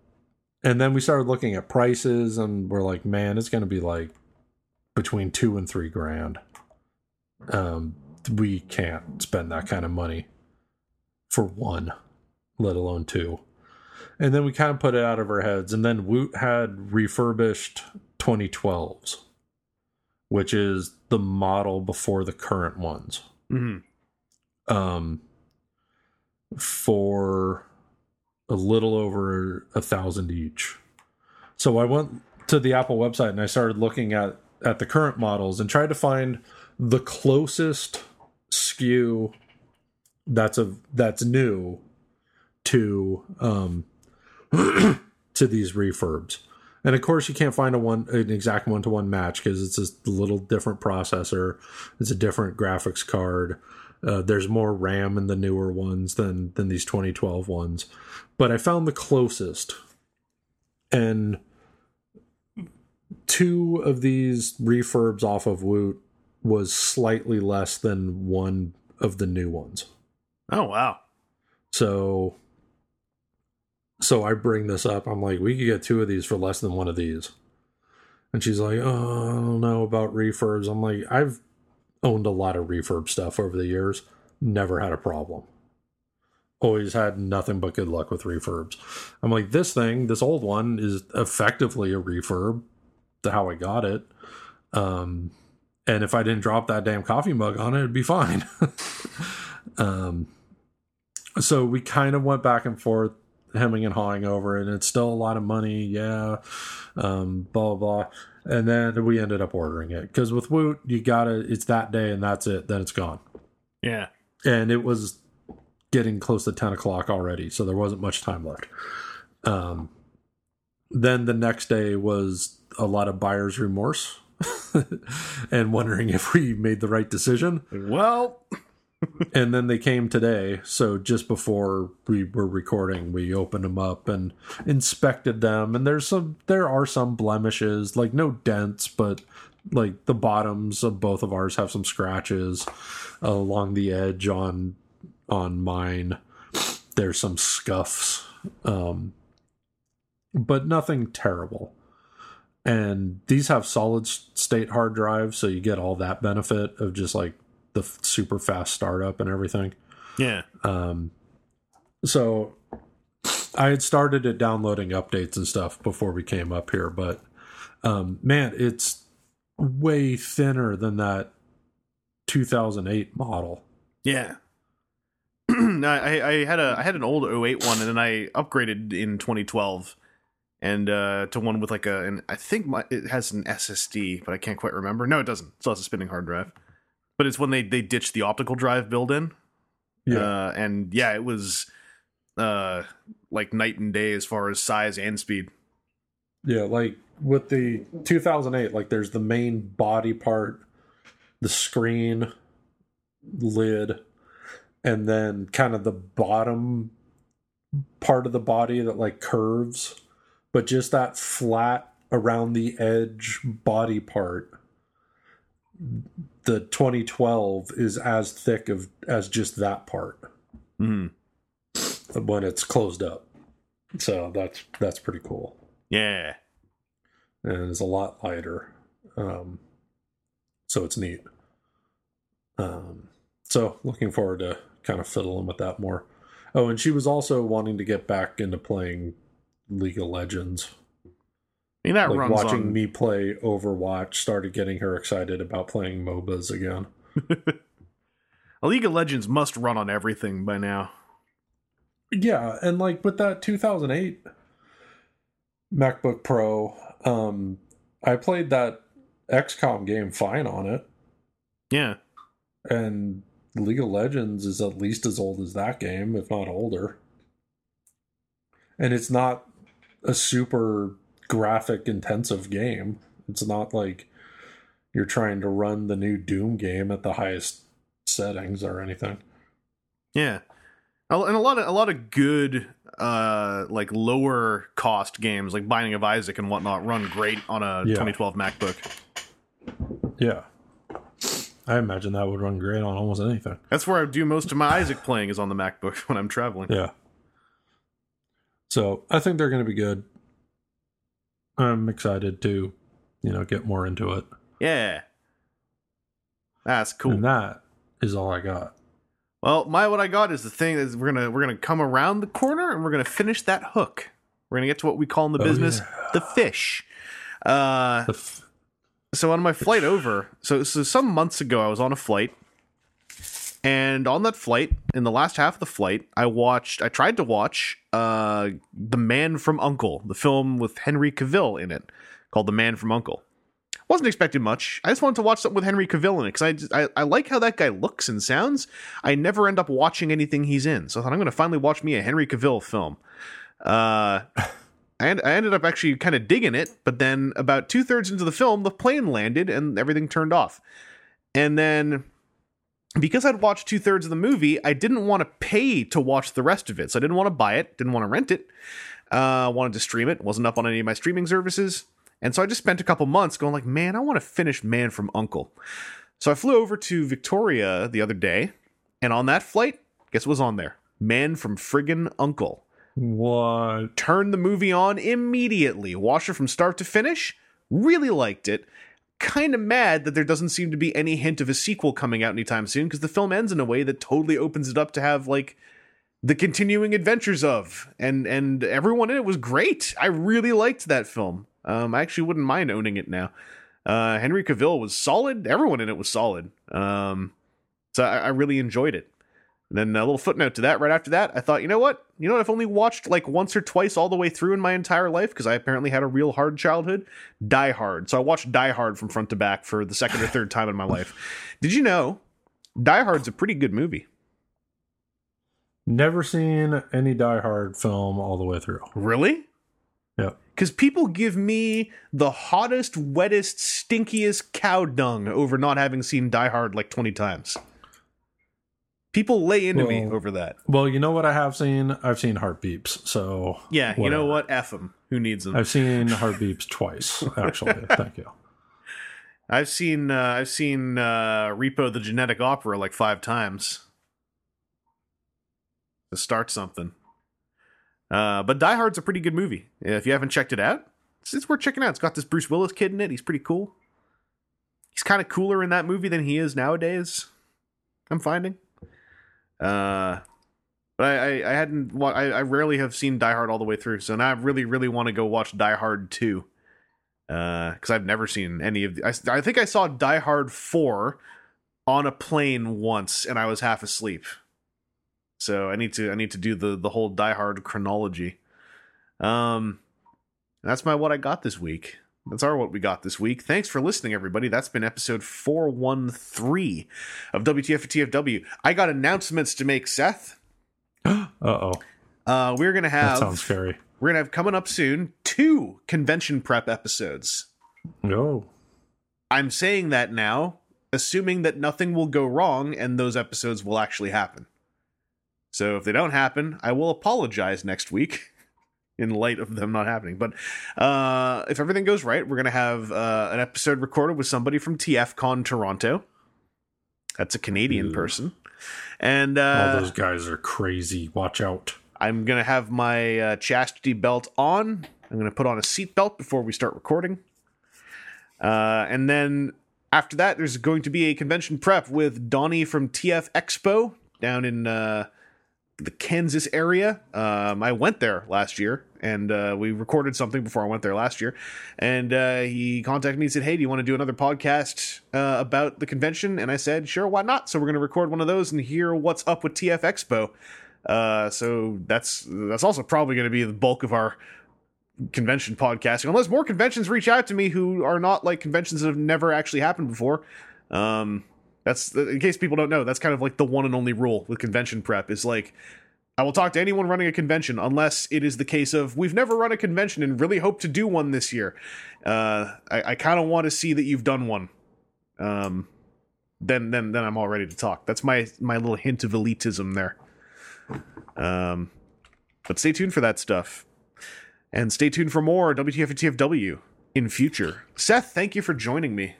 and then we started looking at prices, and we're like, man, it's gonna be like between two and three grand. Um, we can't spend that kind of money for one, let alone two. And then we kind of put it out of our heads. And then Woot had refurbished 2012s, which is the model before the current ones, hmm um, for a little over a thousand each. So I went to the Apple website and I started looking at at the current models and tried to find the closest SKU that's a that's new to um to these refurbs. And of course, you can't find a one an exact one to one match because it's a little different processor. It's a different graphics card. Uh, there's more RAM in the newer ones than than these 2012 ones. But I found the closest, and two of these refurbs off of Woot was slightly less than one of the new ones. Oh wow. So so I bring this up. I'm like, we could get two of these for less than one of these. And she's like, oh, I don't know about refurbs. I'm like, I've owned a lot of refurb stuff over the years. Never had a problem. Always had nothing but good luck with refurbs. I'm like, this thing, this old one, is effectively a refurb to how I got it. Um, and if I didn't drop that damn coffee mug on it, it'd be fine. um, so we kind of went back and forth hemming and hawing over it, and it's still a lot of money. Yeah, um, blah blah. And then we ended up ordering it because with Woot, you gotta. It's that day and that's it. Then it's gone. Yeah. And it was getting close to ten o'clock already, so there wasn't much time left. Um, then the next day was a lot of buyer's remorse and wondering if we made the right decision. Well, and then they came today. So just before we were recording, we opened them up and inspected them. And there's some, there are some blemishes, like no dents, but like the bottoms of both of ours have some scratches along the edge on on mine. There's some scuffs, um, but nothing terrible. And these have solid state hard drives, so you get all that benefit of just like the super fast startup and everything. yeah. Um, so I had started at downloading updates and stuff before we came up here, but um, man, it's way thinner than that 2008 model. Yeah. I, I had a I had an old 08 one and then I upgraded in 2012 and uh, to one with like a and I think my, it has an SSD but I can't quite remember. No, it doesn't. It still has a spinning hard drive. But it's when they they ditched the optical drive built-in. Uh, and yeah, it was uh like night and day as far as size and speed. Yeah, like with the 2008, like there's the main body part, the screen, lid, and then kind of the bottom part of the body that like curves, but just that flat around the edge body part. The 2012 is as thick of as just that part Mm. when it's closed up. So that's that's pretty cool. Yeah. and it's a lot lighter. Um, so it's neat. Um, so looking forward to kind of fiddling with that more. Oh, and she was also wanting to get back into playing League of Legends. I mean that like runs watching on me play Overwatch started getting her excited about playing MOBAs again. A League of Legends must run on everything by now. Yeah, and like with that 2008 MacBook Pro, um, I played that XCOM game fine on it. Yeah. and League of Legends is at least as old as that game, if not older. And it's not a super graphic intensive game. It's not like you're trying to run the new Doom game at the highest settings or anything. Yeah, and a lot of a lot of good, uh, like lower cost games like Binding of Isaac and whatnot run great on a Yeah. 2012 MacBook. Yeah. I imagine that would run great on almost anything. That's where I do most of my Isaac playing is on the MacBook when I'm traveling. Yeah. So I think they're going to be good. I'm excited to, you know, get more into it. Yeah, that's cool. And that is all I got. Well, my what I got is the thing is we're gonna we're gonna come around the corner and we're gonna finish that hook. We're gonna get to what we call in the Oh, business yeah. the fish. Uh, The f- so on my flight over, so so some months ago, I was on a flight, and on that flight, in the last half of the flight, I watched, I tried to watch, uh, The Man from Uncle, the film with Henry Cavill in it, called The Man from Uncle. Wasn't expecting much. I just wanted to watch something with Henry Cavill in it because I, I I like how that guy looks and sounds. I never end up watching anything he's in, so I thought I'm going to finally watch me a Henry Cavill film. Uh, I ended up actually kind of digging it, but then about two thirds into the film, the plane landed and everything turned off. And then because I'd watched two thirds of the movie, I didn't want to pay to watch the rest of it. So I didn't want to buy it, didn't want to rent it, uh, wanted to stream it, wasn't up on any of my streaming services. And so I just spent a couple months going like, man, I want to finish Man from Uncle. So I flew over to Victoria the other day, and on that flight, guess what was on there? Man from friggin' Uncle what? turned the movie on immediately, watched it from start to finish, really liked it. Kind of mad that there doesn't seem to be any hint of a sequel coming out anytime soon because the film ends in a way that totally opens it up to have like the continuing adventures of and and everyone in it was great. I really liked that film. Um, I actually wouldn't mind owning it now. Uh, Henry Cavill was solid. Everyone in it was solid. Um, so I, I really enjoyed it. And then a little footnote to that. Right after that, I thought, you know what? You know what? I've only watched like once or twice all the way through in my entire life because I apparently had a real hard childhood. Die Hard. So I watched Die Hard from front to back for the second or third time in my life. Did you know Die Hard's a pretty good movie? Never seen any Die Hard film all the way through. Really? Yeah. Because people give me the hottest, wettest, stinkiest cow dung over not having seen Die Hard like 20 times. People lay into me over that. Well, you know what I have seen? I've seen Heartbeeps. So Yeah, you know what? F them. Who needs them? I've seen Heartbeeps twice, actually. Thank you. I've seen uh, I've seen uh, Repo the Genetic Opera like five times to start something. Uh, but Die Hard's a pretty good movie. If you haven't checked it out, it's, it's worth checking out. It's got this Bruce Willis kid in it. He's pretty cool. He's kind of cooler in that movie than he is nowadays. I'm finding. Uh, but I, I, I hadn't. wa- I, I rarely have seen Die Hard all the way through, so now I really, really want to go watch Die Hard two because I've never seen any of the. I, I think I saw Die Hard four on a plane once, and I was half asleep. So I need to I need to do the the whole Die Hard chronology. Um, that's my what I got this week. That's our what we got this week. Thanks for listening, everybody. That's been episode four one three of WTF for TFW. I got announcements to make, Seth. Uh oh. Uh, we're gonna have That sounds scary. we're gonna have coming up soon two convention prep episodes. No. I'm saying that now, assuming that nothing will go wrong and those episodes will actually happen. So if they don't happen, I will apologize next week in light of them not happening. But uh, if everything goes right, we're going to have uh, an episode recorded with somebody from TFCon Toronto. That's a Canadian Ooh. person. And All uh, those guys are crazy. Watch out. I'm going to have my uh, chastity belt on. I'm going to put on a seatbelt before we start recording. Uh, and then after that, there's going to be a convention prep with Donnie from TF Expo down in uh, the Kansas area. Um, I went there last year and uh, we recorded something before I went there last year. And uh, he contacted me and said, Hey, do you want to do another podcast uh, about the convention? And I said, Sure, why not? So we're going to record one of those and hear what's up with TF Expo. Uh, so that's that's also probably going to be the bulk of our convention podcasting, unless more conventions reach out to me who are not like conventions that have never actually happened before. Um, that's in case people don't know. That's kind of like the one and only rule with convention prep is like. I will talk to anyone running a convention unless it is the case of we've never run a convention and really hope to do one this year. Uh, I, I kind of want to see that you've done one. Um, then then then I'm all ready to talk. That's my my little hint of elitism there. Um, but stay tuned for that stuff. And stay tuned for more WTF and TFW in future. Seth, thank you for joining me.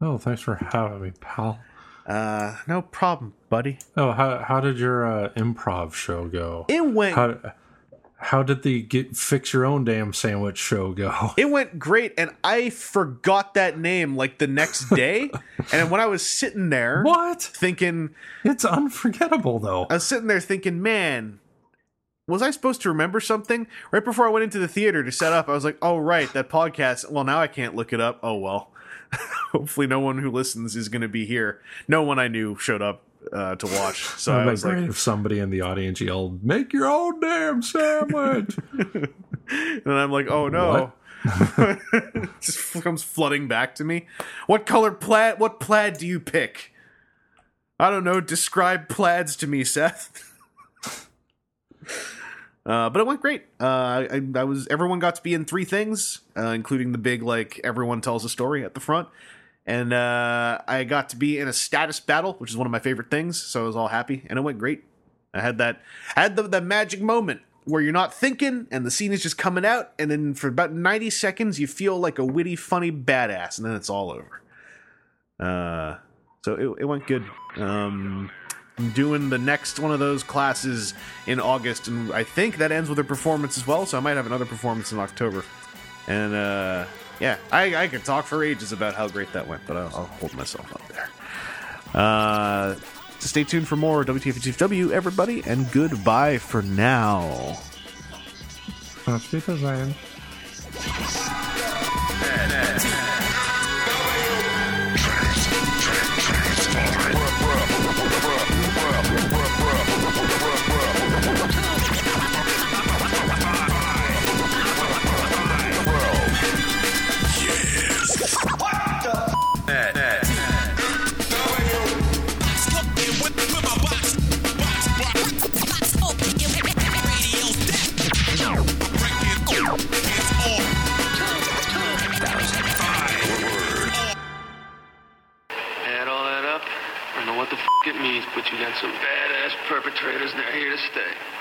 Oh, thanks for having me, pal. Uh, no problem, buddy. Oh, how how did your uh, improv show go? It went How how did the get fix your own damn sandwich show go? it went great, and I forgot that name like the next day. and when I was sitting there What? thinking, It's unforgettable though. I was sitting there thinking, man, was I supposed to remember something? Right before I went into the theater to set up, I was like, oh, right, that podcast. Well, now I can't look it up. Oh, well. Hopefully, no one who listens is going to be here. No one I knew showed up uh, to watch. So I was like, if somebody in the audience yelled, "Make your own damn sandwich." and I'm like, oh no. Just comes flooding back to me. What color plaid? What plaid do you pick? I don't know. Describe plaids to me, Seth. Uh, but it went great. Uh, I, I was everyone got to be in three things, uh, including the big like everyone tells a story at the front, and uh, I got to be in a status battle, which is one of my favorite things. So I was all happy, and it went great. I had that I had the, that magic moment where you're not thinking, and the scene is just coming out, and then for about ninety seconds you feel like a witty, funny badass, and then it's all over. Uh, so it, it went good. Um, I'm doing the next one of those classes in August, and I think that ends with a performance as well. So I might have another performance in October. And uh, yeah, I, I could talk for ages about how great that went, but I'll, I'll hold myself up there. Uh, so stay tuned for more WTF2FW, everybody, and goodbye for now. Auf Wiedersehen. But you got some badass perpetrators and they're here to stay.